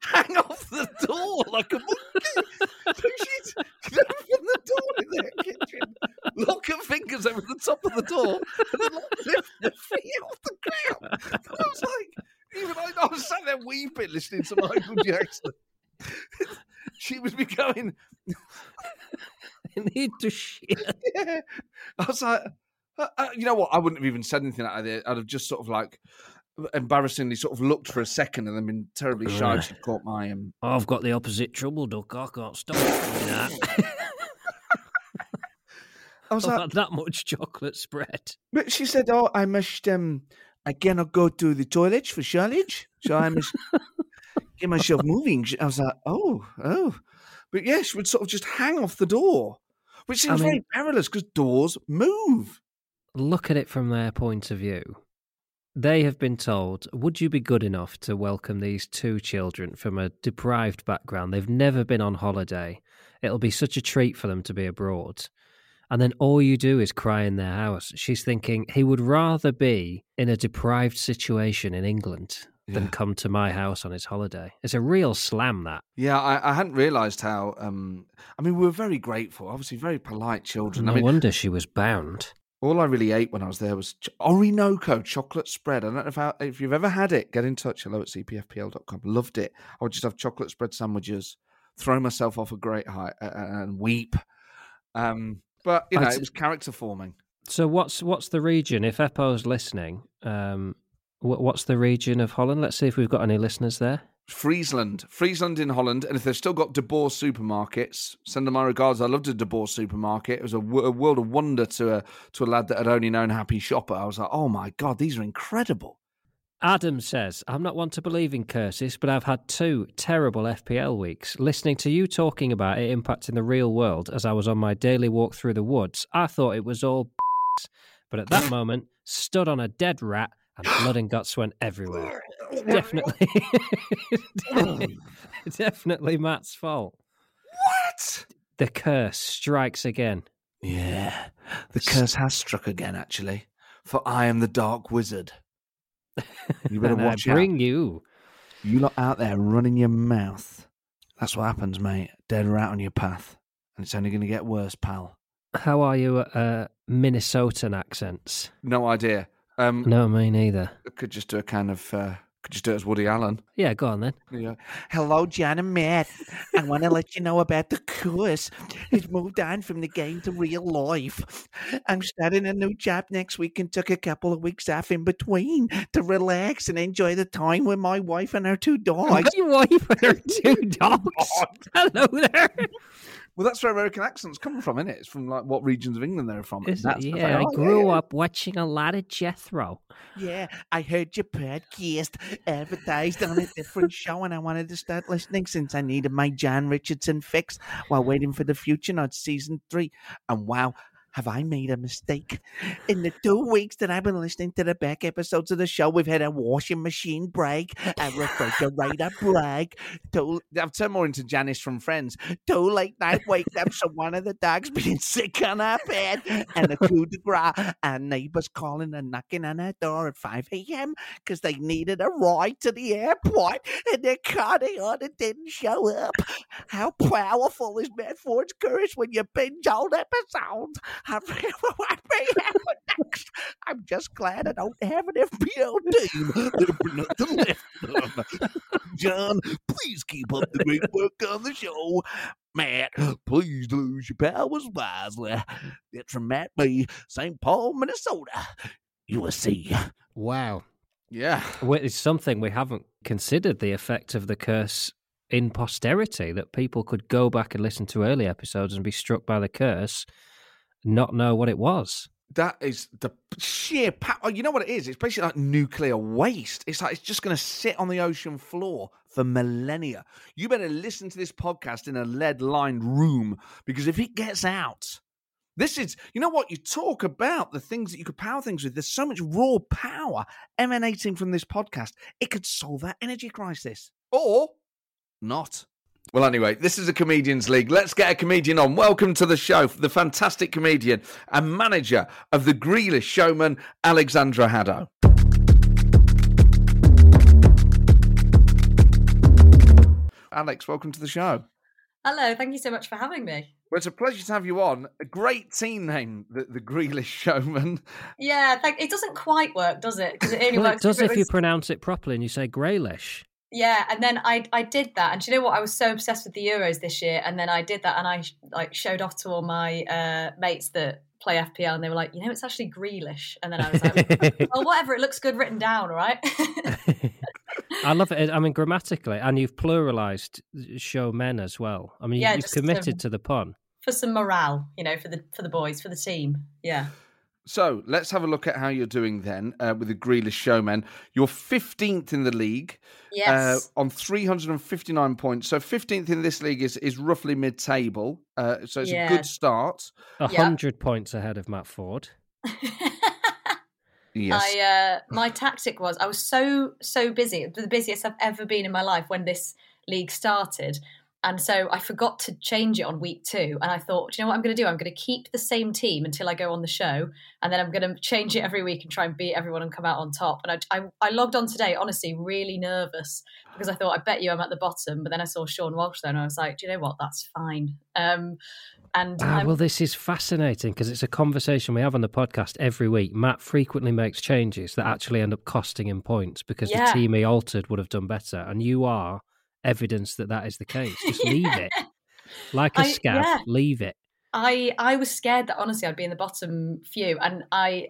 hang off the door like a monkey. So she'd open the door in their kitchen, lock her fingers over the top of the door, and lift her feet off the ground. And I was like, even I, I was sat there weeping listening to Michael Jackson. she was becoming need to shit. yeah. I was like, uh, uh, you know what? I wouldn't have even said anything like that. I'd have just sort of like embarrassingly sort of looked for a second and then been terribly shy. She caught my um. I've got the opposite trouble, Duck. I can't stop doing that. I was I've like, had that much chocolate spread. but she said, "Oh, I must um, I cannot go to the toilet for shortage, so I must get myself moving." I was like, "Oh, oh," but yeah, she would sort of just hang off the door, which seems mean- very perilous because doors move. Look at it from their point of view. They have been told, would you be good enough to welcome these two children from a deprived background? They've never been on holiday. It'll be such a treat for them to be abroad. And then all you do is cry in their house. She's thinking he would rather be in a deprived situation in England than Yeah. come to my house on his holiday. It's a real slam, that. Yeah, I, I hadn't realised how. Um, I mean, we were very grateful. Obviously, very polite children. No I mean, wonder she was bound. all I really ate when I was there was ch- Orinoco chocolate spread. I don't know if, how, if you've ever had it. Get in touch. Hello at cpfpl.com. Loved it. I would just have chocolate spread sandwiches, throw myself off a great height, uh, and weep. Um, but you know, I'd- it was character forming. So what's what's the region? If Eppo's listening, um, what's the region of Holland? Let's see if we've got any listeners there. Friesland, Friesland in Holland, and if they've still got De Boer supermarkets, send them my regards. I loved a De Boer supermarket. It was a, world of wonder to a to a lad that had only known Happy Shopper. I was like, oh my god, these are incredible. Adam says, I'm not one to believe in curses, but I've had two terrible FPL weeks. Listening to you talking about it impacting the real world as I was on my daily walk through the woods, I thought it was all but at that moment, stood on a dead rat and blood and guts went everywhere. Definitely, definitely Matt's fault. What? The curse strikes again. Yeah, the curse has struck again. Actually, for I am the Dark Wizard. You better And I watch out. bring you. You lot out there running your mouth. That's what happens, mate. Dead rat on your path, and it's only going to get worse, pal. How are you at uh, Minnesotan accents? No idea. Um, No, me neither. Could just do a kind of. Uh, could just do it as Woody Allen. Yeah, go on then. Yeah. Hello, John and Matt. I want to let you know about the course. It's moved on from the game to real life. I'm starting a new job next week and took a couple of weeks off in between to relax and enjoy the time with my wife and her two dogs. Your wife and her two dogs. Hello there. Well, that's where American accents come from, isn't it? It's from like what regions of England they're from. Is That's it? Yeah, I thing. Oh, grew yeah. up watching a lot of Jethro. Yeah, I heard your podcast advertised on a different show, and I wanted to start listening since I needed my Jon Richardson fix while waiting for the future on season three. And wow, have I made a mistake? In the two weeks that I've been listening to the back episodes of the show, we've had a washing machine break, a refrigerator break. Two, I've turned more into Janice from Friends. Two late night wake ups, so one of the dogs being sick on our bed, and a coup de grace, and neighbors calling and knocking on our door at 5 a.m. because they needed a ride to the airport, and their car they ordered didn't show up. How powerful is Matt Forde's curse when you binge old episodes? I'm, I'm just glad I don't have an FPL team. There'll nothing left. John, please keep up the great work on the show. Matt, please lose your powers wisely. It's from Matt B, St. Paul, Minnesota, USA. Wow. Yeah. It's something we haven't considered the effect of the curse in posterity, that people could go back and listen to early episodes and be struck by the curse, not know what it was. That is the sheer power. Oh, you know what it is? It's basically like nuclear waste. It's like it's just going to sit on the ocean floor for millennia. You better listen to this podcast in a lead lined room because if it gets out, this is, you know what? You talk about the things that you could power things with. There's so much raw power emanating from this podcast. It could solve our energy crisis or not. Well, anyway, this is a comedians league. Let's get a comedian on. Welcome to the show, the fantastic comedian and manager of the Grealish showman, Alexandra Haddow. Alex, welcome to the show. Hello, thank you so much for having me. Well, it's a pleasure to have you on. A great team name, the, the Grealish showman. Yeah, thank, it doesn't quite work, does it? Because it only Well, it does if if you pronounce it properly and you say Graylish. Yeah, and then I I did that, and do you know what? I was so obsessed with the Euros this year, and then I did that, and I like showed off to all my uh, mates that play FPL, and they were like, you know, it's actually Grealish, and then I was like, well, whatever, it looks good written down, right? I love it. I mean, grammatically, and you've pluralized show men as well. I mean, Yeah, you've committed to the pun. for some morale, you know, for the for the boys, for the team. Yeah. So let's have a look at how you're doing then uh, with the Grealish showmen. You're 15th in the league Yes. uh, on 359 points. So 15th in this league is, is roughly mid table. Uh, so it's a good start. A Yeah. hundred points ahead of Matt Forde. Yes. I uh, my tactic was I was so so busy, the busiest I've ever been in my life when this league started, and so I forgot to change it on week two. And I thought, "Do you know what I'm going to do? I'm going to keep the same team until I go on the show, and then I'm going to change it every week and try and beat everyone and come out on top. And I, I, I logged on today, honestly, really nervous because I thought, I bet you I'm at the bottom. But then I saw Sean Walsh there, and I was like, Do you know what? That's fine. Um, and Ah, well, this is fascinating because it's a conversation we have on the podcast every week. Matt frequently makes changes that actually end up costing him points because Yeah. the team he altered would have done better. And you are evidence that that is the case. Just leave it. Like a I- scab, yeah. leave it. I I was scared that honestly I'd be in the bottom few, and I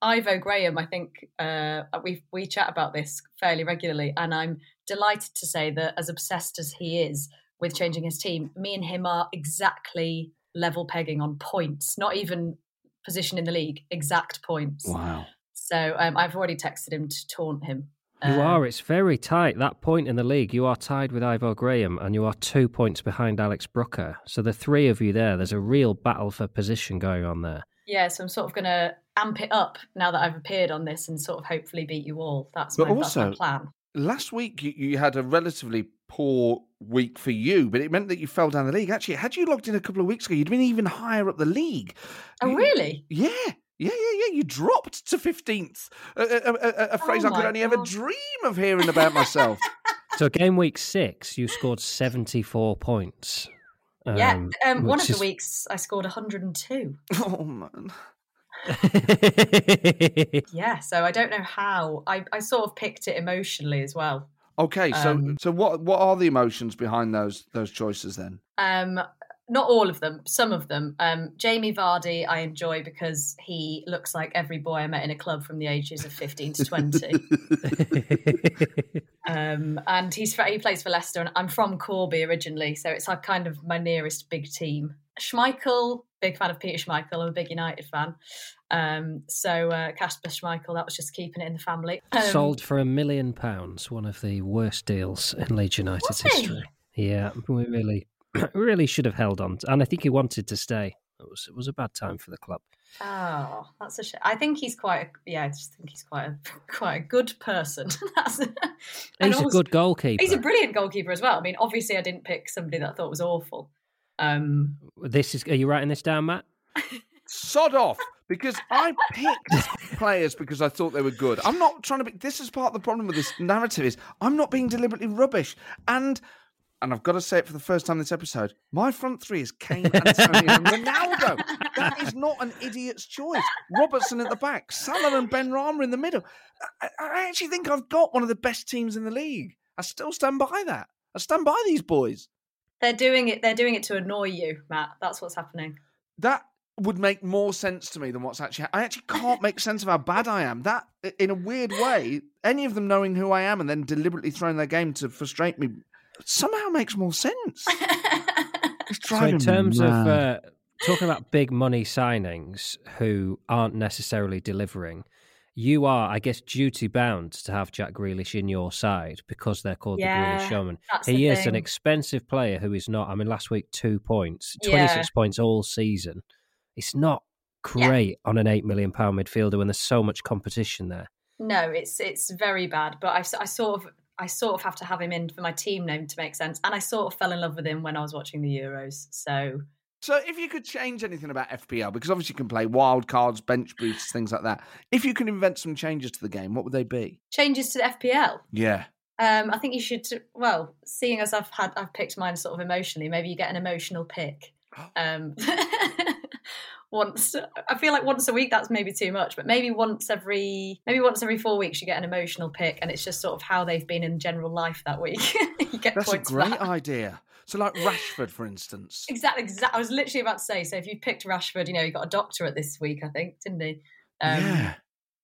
Ivo Graham. I think uh, we we chat about this fairly regularly, and I'm delighted to say that as obsessed as he is with changing his team, me and him are exactly level pegging on points, not even position in the league, exact points. wow. So um, I've already texted him to taunt him. You Um, are. It's very tight. That point in the league, you are tied with Ivo Graham and you are two points behind Alex Brooker. So the three of you there, there's a real battle for position going on there. Yeah, so I'm sort of going to amp it up now that I've appeared on this and sort of hopefully beat you all. That's But my, that's my also- plan. Last week, you, you had a relatively poor week for you, but it meant that you fell down the league. Actually, had you logged in a couple of weeks ago, you'd been even higher up the league. Oh, You- really? Yeah. Yeah, yeah, yeah. You dropped to 15th. A, a, a, a- a phrase Oh I could my only ever dream of hearing about myself. So game week six, you scored 74 points. Yeah, Um, um, one of is- the weeks I scored 102. oh, man. Yeah, so I don't know how. I, I sort of picked it emotionally as well. Okay, so Um, so what what are the emotions behind those those choices then? Um, not all of them, some of them. Um, Jamie Vardy, I enjoy because he looks like every boy I met in a club from the ages of 15 to 20. um, and he's he plays for Leicester, and I'm from Corby originally, so it's like kind of my nearest big team. Schmeichel, big fan of Peter Schmeichel. I'm a big United fan. Um, so uh, Kasper Schmeichel, that was just keeping it in the family. Um, Sold for a million pounds, one of the worst deals in Leeds United's Was he? history. Yeah, we really, really should have held on. To, and I think he wanted to stay. It was, it was a bad time for the club. Oh, that's a shame. I think he's quite. A, yeah, I just think he's quite a quite a good person. That's, and He's a good goalkeeper. He's a brilliant goalkeeper as well. I mean, obviously, I didn't pick somebody that I thought was awful. Um, This is. Are you writing this down, Matt? Sod off, because I picked players because I thought they were good. I'm not trying to be. This is part of the problem with this narrative is I'm not being deliberately rubbish, and and I've got to say it for the first time this episode. My front three is Kane, Antonio, and Ronaldo. That is not an idiot's choice. Robertson at the back, Salah and Benrahma in the middle. I, I actually think I've got one of the best teams in the league. I still stand by that. I stand by these boys. they're doing it. They're doing it to annoy you, Matt. That's what's happening. that would make more sense to me than what's actually. I actually can't make sense of how bad I am. That, in a weird way, any of them knowing who I am and then deliberately throwing their game to frustrate me somehow makes more sense. It's So in terms me of uh, talking about big money signings who aren't necessarily delivering, you are, I guess, duty bound to have Jack Grealish in your side because they're called the Yeah, Grealish Showman. He the is an expensive player who is not. I mean, last week two points, Yeah. twenty six points all season. It's not Yeah. great on an eight million pound midfielder when there's so much competition there. No, it's it's very bad. But I, I sort of I sort of have to have him in for my team name to make sense. And I sort of fell in love with him when I was watching the Euros. So So, if you could change anything about FPL, because obviously you can play wild cards, bench boosts, things like that. If you could invent some changes to the game, what would they be? changes to the FPL. Yeah. Um, I think you should. Well, seeing as I've had, I've picked mine sort of emotionally. Maybe you get an emotional pick. Um, once, I feel like once a week that's maybe too much, but maybe once every, maybe once every four weeks you get an emotional pick, and it's just sort of how they've been in general life that week. you get That's a great that. idea. So, like Rashford, for instance. Exactly, exactly. I was literally about to say. So if you picked Rashford, you know, you got a doctorate this week, I think, didn't he? Um, yeah.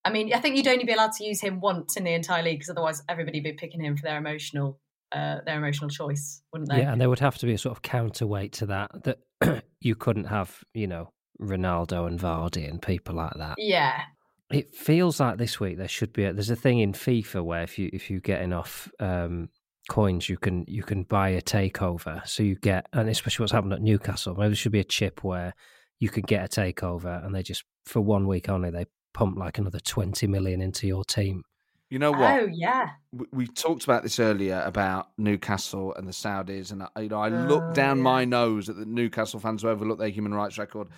I mean, I think you'd only be allowed to use him once in the entire league because otherwise everybody would be picking him for their emotional, uh, their emotional choice, wouldn't they? Yeah, and there would have to be a sort of counterweight to that that you couldn't have, you know, Ronaldo and Vardy and people like that. Yeah. It feels like this week there should be a, there's a thing in FIFA where if you if you get enough um, coins you can you can buy a takeover. So you get and especially what's happened at Newcastle, maybe there should be a chip where you could get a takeover and they just for one week only they pump like another twenty million into your team. You know what? Oh yeah. we, we talked about this earlier about Newcastle and the Saudis, and I- you know I Oh, look down yeah. my nose at the Newcastle fans who overlook their human rights record.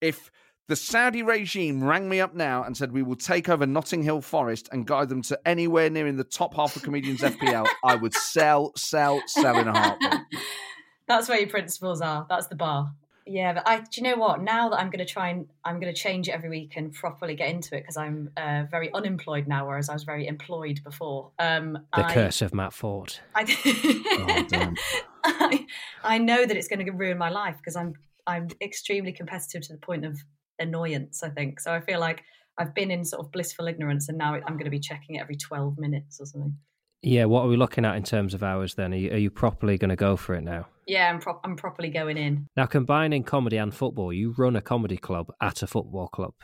If the Saudi regime rang me up now and said we will take over Notting Hill Forest and guide them to anywhere near in the top half of comedians FPL, I would sell, sell, sell in a heartbeat. That's where your principles are. That's the bar. Yeah, but I. Do you know what? Now that I'm going to try and I'm going to change it every week and properly get into it because I'm uh, very unemployed now, whereas I was very employed before. Um, The I, curse of Matt Forde. I, Oh. I, I know that it's going to ruin my life because I'm I'm extremely competitive to the point of annoyance. I think so. I feel like I've been in sort of blissful ignorance, and now I'm going to be checking it every twelve minutes or something. Yeah, what are we looking at in terms of hours then? Are you, are you properly going to go for it now? Yeah, I'm prop I'm properly going in. Now, combining comedy and football, you run a comedy club at a football club.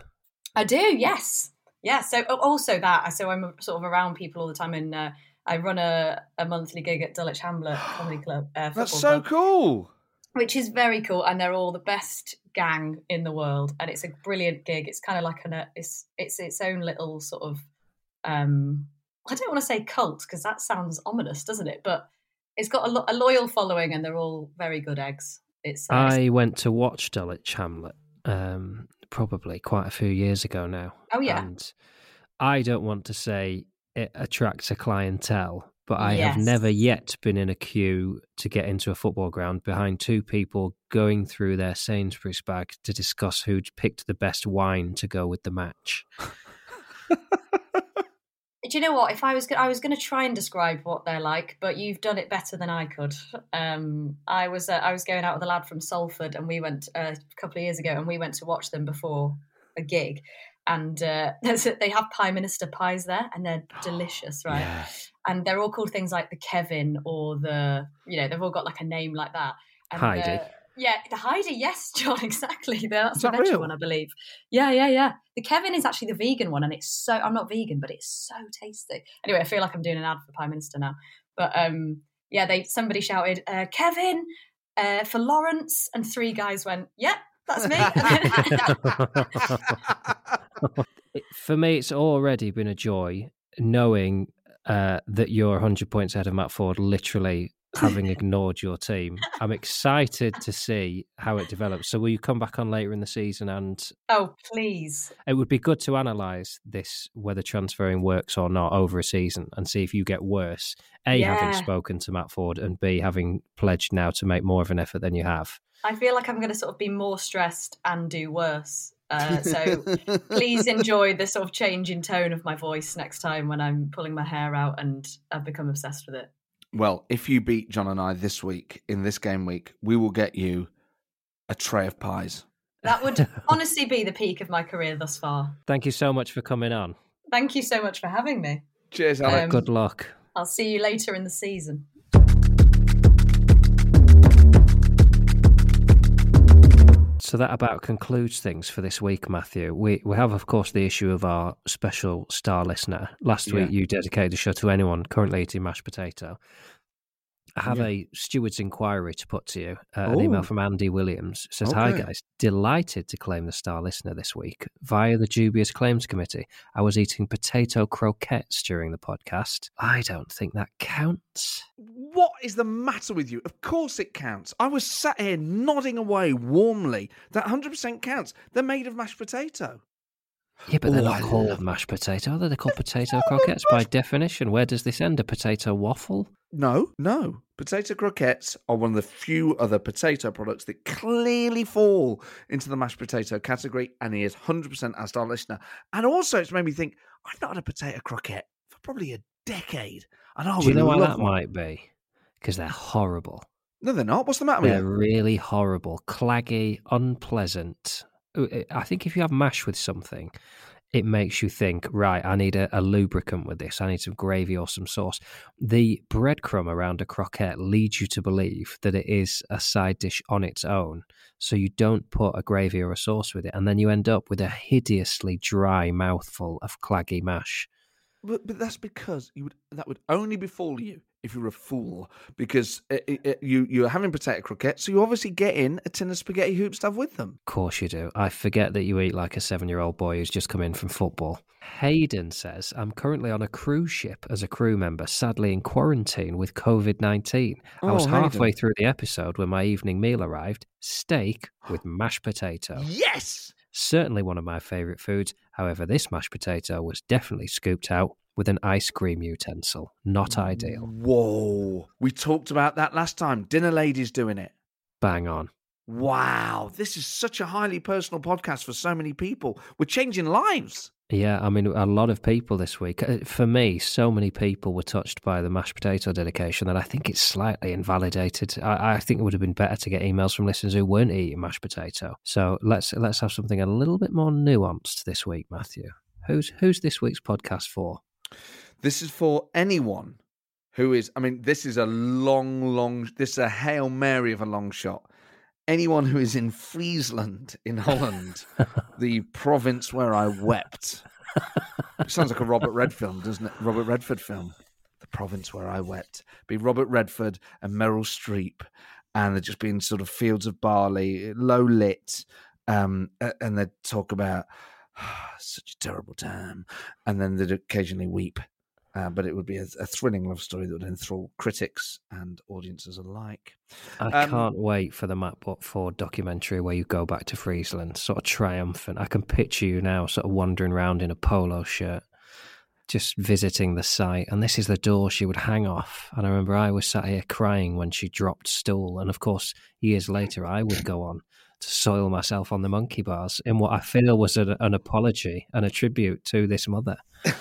I do, yes, yeah. So oh, also that, so I'm sort of around people all the time, and uh, I run a, a monthly gig at Dulwich Hamlet Comedy Club. Uh, That's so club, cool. which is very cool, and they're all the best gang in the world, and it's a brilliant gig. It's kind of like an uh, it's it's its own little sort of um I don't want to say cult because that sounds ominous, doesn't it? But it's got a, lo- a loyal following, and they're all very good eggs. It's, uh, I went to watch Dulwich Hamlet um, probably quite a few years ago now. oh yeah, And I don't want to say it attracts a clientele, but I have never yet been in a queue to get into a football ground behind two people going through their Sainsbury's bag to discuss who'd picked the best wine to go with the match. Do you know what? If I was, I was going to try and describe what they're like, but you've done it better than I could. Um, I was, uh, I was going out with a lad from Salford, and we went uh, a couple of years ago, and we went to watch them before a gig, and uh, they have Pieminister pies there, and they're delicious, right? Yeah. And they're all called things like the Kevin or the, you know, they've all got like a name like that. And, Heidi. Yeah, the Heidi, yes, Jon, exactly. That's the that veggie real? one, I believe. Yeah, yeah, yeah. The Kevin is actually the vegan one, and it's so I'm not vegan, but it's so tasty. Anyway, I feel like I'm doing an ad for Pieminister now. But um, yeah, they somebody shouted, uh, Kevin uh, for Lawrence, and three guys went, Yep, that's me. For me, it's already been a joy knowing uh, that you're 100 points ahead of Matt Forde, literally having ignored your team. I'm excited to see how it develops. So, will you come back on later in the season? And oh, please. it would be good to analyse this, whether transferring works or not over a season, and see if you get worse. A, having spoken to Matt Forde, and B, having pledged now to make more of an effort than you have. I feel like I'm going to sort of be more stressed and do worse. Uh, so please enjoy the sort of change in tone of my voice next time when I'm pulling my hair out and I've become obsessed with it. Well, if you beat Jon and I this week in this game week, we will get you a tray of pies. That would honestly be the peak of my career thus far. Thank you so much for coming on. Thank you so much for having me. Cheers, Alex. Um, Good luck. I'll see you later in the season. So that about concludes things for this week, Matthew. We we have, of course, the issue of our special star listener. Last Yeah. week, you dedicated the show to anyone currently eating mashed potato. I have Yeah. a steward's inquiry to put to you. Uh, an email from Andy Williams says, "Hi guys, delighted to claim the star listener this week via the dubious claims committee. I was eating potato croquettes during the podcast. I don't think that counts." What is the matter with you? Of course it counts. I was sat here nodding away warmly. That 100% counts. They're made of mashed potato. Yeah, but they're Oh, not I called love- mashed potato. are they? They're called potato croquettes by definition. Where does this end? A potato waffle? No, no. Potato croquettes are one of the few other potato products that clearly fall into the mashed potato category, and he is 100% our star listener. And also, it's made me think I've not had a potato croquette for probably a decade. And I Do you know why that one. might be? Because they're horrible. No, they're not. What's the matter with They're really horrible, claggy, unpleasant. Uh, I think if you have mash with something, it makes you think, right, I need a, a lubricant with this. I need some gravy or some sauce. The breadcrumb around a croquette leads you to believe that it is a side dish on its own. So you don't put a gravy or a sauce with it. And then you end up with a hideously dry mouthful of claggy mash. But, but that's because you would that would only befall you if you're a fool. Because it, it, it- you you're having potato croquettes, so you obviously get in a tin of spaghetti hoops stuff with them. Of course you do. I forget that you eat like a seven year old boy who's just come in from football. Hayden says, I'm currently on a cruise ship as a crew member, sadly in quarantine with COVID 19. I was Oh, halfway Hayden. through the episode when my evening meal arrived steak with mashed potato. Yes. Certainly one of my favourite foods. However, this mashed potato was definitely scooped out with an ice cream utensil. Not ideal. Whoa. We talked about that last time. Dinner ladies doing it. Bang on. Wow. This is such a highly personal podcast for so many people. We're changing lives. Yeah, I mean, a lot of people this week. uh, For me, so many people were touched by the mashed potato dedication that I think it's slightly invalidated. I, I think it would have been better to get emails from listeners who weren't eating mashed potato. So let's let's have something a little bit more nuanced this week, Matthew. Who's who's this week's podcast for? This is for anyone who is, I mean, this is a long, long, this is a Hail Mary of a long shot. Anyone who is in Friesland, in Holland, the province where I wept. It sounds like a Robert Red film, doesn't it? Robert Redford film. The province where I wept. Be Robert Redford and Meryl Streep, and they're just being sort of fields of barley, low lit, um, and they talk about such a terrible time, and then they'd occasionally weep. Uh, but it would be a, a thrilling love story that would enthrall critics and audiences alike. I Um, can't wait for the Matt Forde documentary where you go back to Friesland, sort of triumphant. I can picture you now, sort of wandering around in a polo shirt, just visiting the site. And this is the door she would hang off. And I remember I was sat here crying when she dropped stool. And of course, years later, I would go on to soil myself on the monkey bars in what I feel was an, an apology and a tribute to this mother.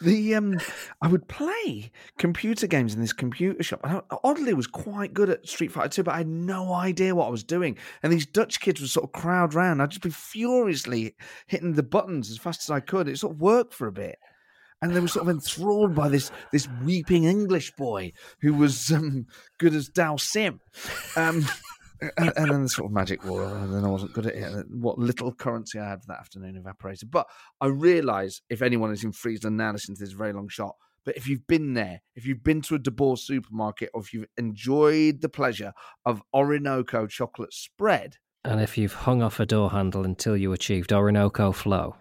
The um, I would play computer games in this computer shop. I oddly was quite good at Street Fighter 2, but I had no idea what I was doing. And these Dutch kids would sort of crowd round. I'd just be furiously hitting the buttons as fast as I could. It sort of worked for a bit. And they were sort of enthralled by this this weeping English boy who was um, good as Dhalsim. Um, and, and then the sort of magic wore, and then I wasn't good at it. And what little currency I had that afternoon evaporated. But I realise if anyone is in Friesland now listening to this very long shot, but if you've been there, if you've been to a De Boer supermarket, or if you've enjoyed the pleasure of Orinoco chocolate spread, And if you've hung off a door handle until you achieved Orinoco flow,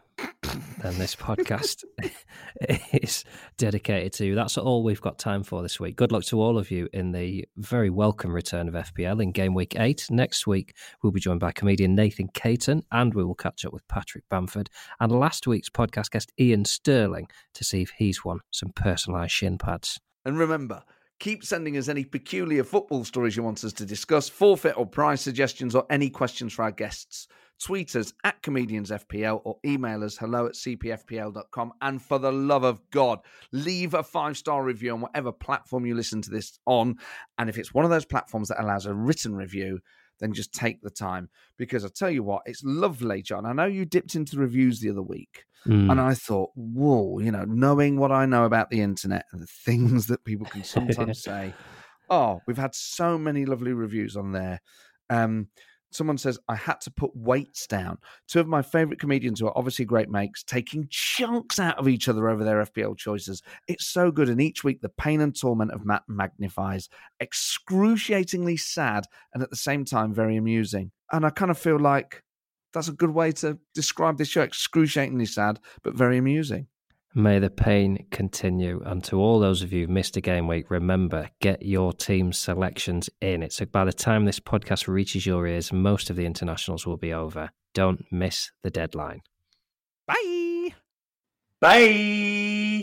then this podcast is dedicated to. That's all we've got time for this week. Good luck to all of you in the very welcome return of FPL in game week eight. Next week, we'll be joined by comedian Nathan Caton, and we will catch up with Patrick Bamford and last week's podcast guest, Ian Stirling, to see if he's won some personalised shin pads. And remember, keep sending us any peculiar football stories you want us to discuss, forfeit or prize suggestions, or any questions for our guests. Tweet us at comediansfpl or email us hello at cpfpl.com. And for the love of God, leave a five star review on whatever platform you listen to this on. And if it's one of those platforms that allows a written review, then just take the time. Because I tell you what, it's lovely, Jon. I know you dipped into reviews the other week. Mm. And I thought, whoa, you know, knowing what I know about the internet and the things that people can sometimes say. Oh, we've had so many lovely reviews on there. Um, Someone says, I had to put weights down. Two of my favorite comedians who are obviously great makes, taking chunks out of each other over their FPL choices. It's so good. And each week, the pain and torment of Matt magnifies. Excruciatingly sad and at the same time, very amusing. And I kind of feel like that's a good way to describe this show excruciatingly sad, but very amusing. May the pain continue. And to all those of you who missed a game week, remember, get your team selections in. It's by the time this podcast reaches your ears, most of the internationals will be over. Don't miss the deadline. Bye. Bye.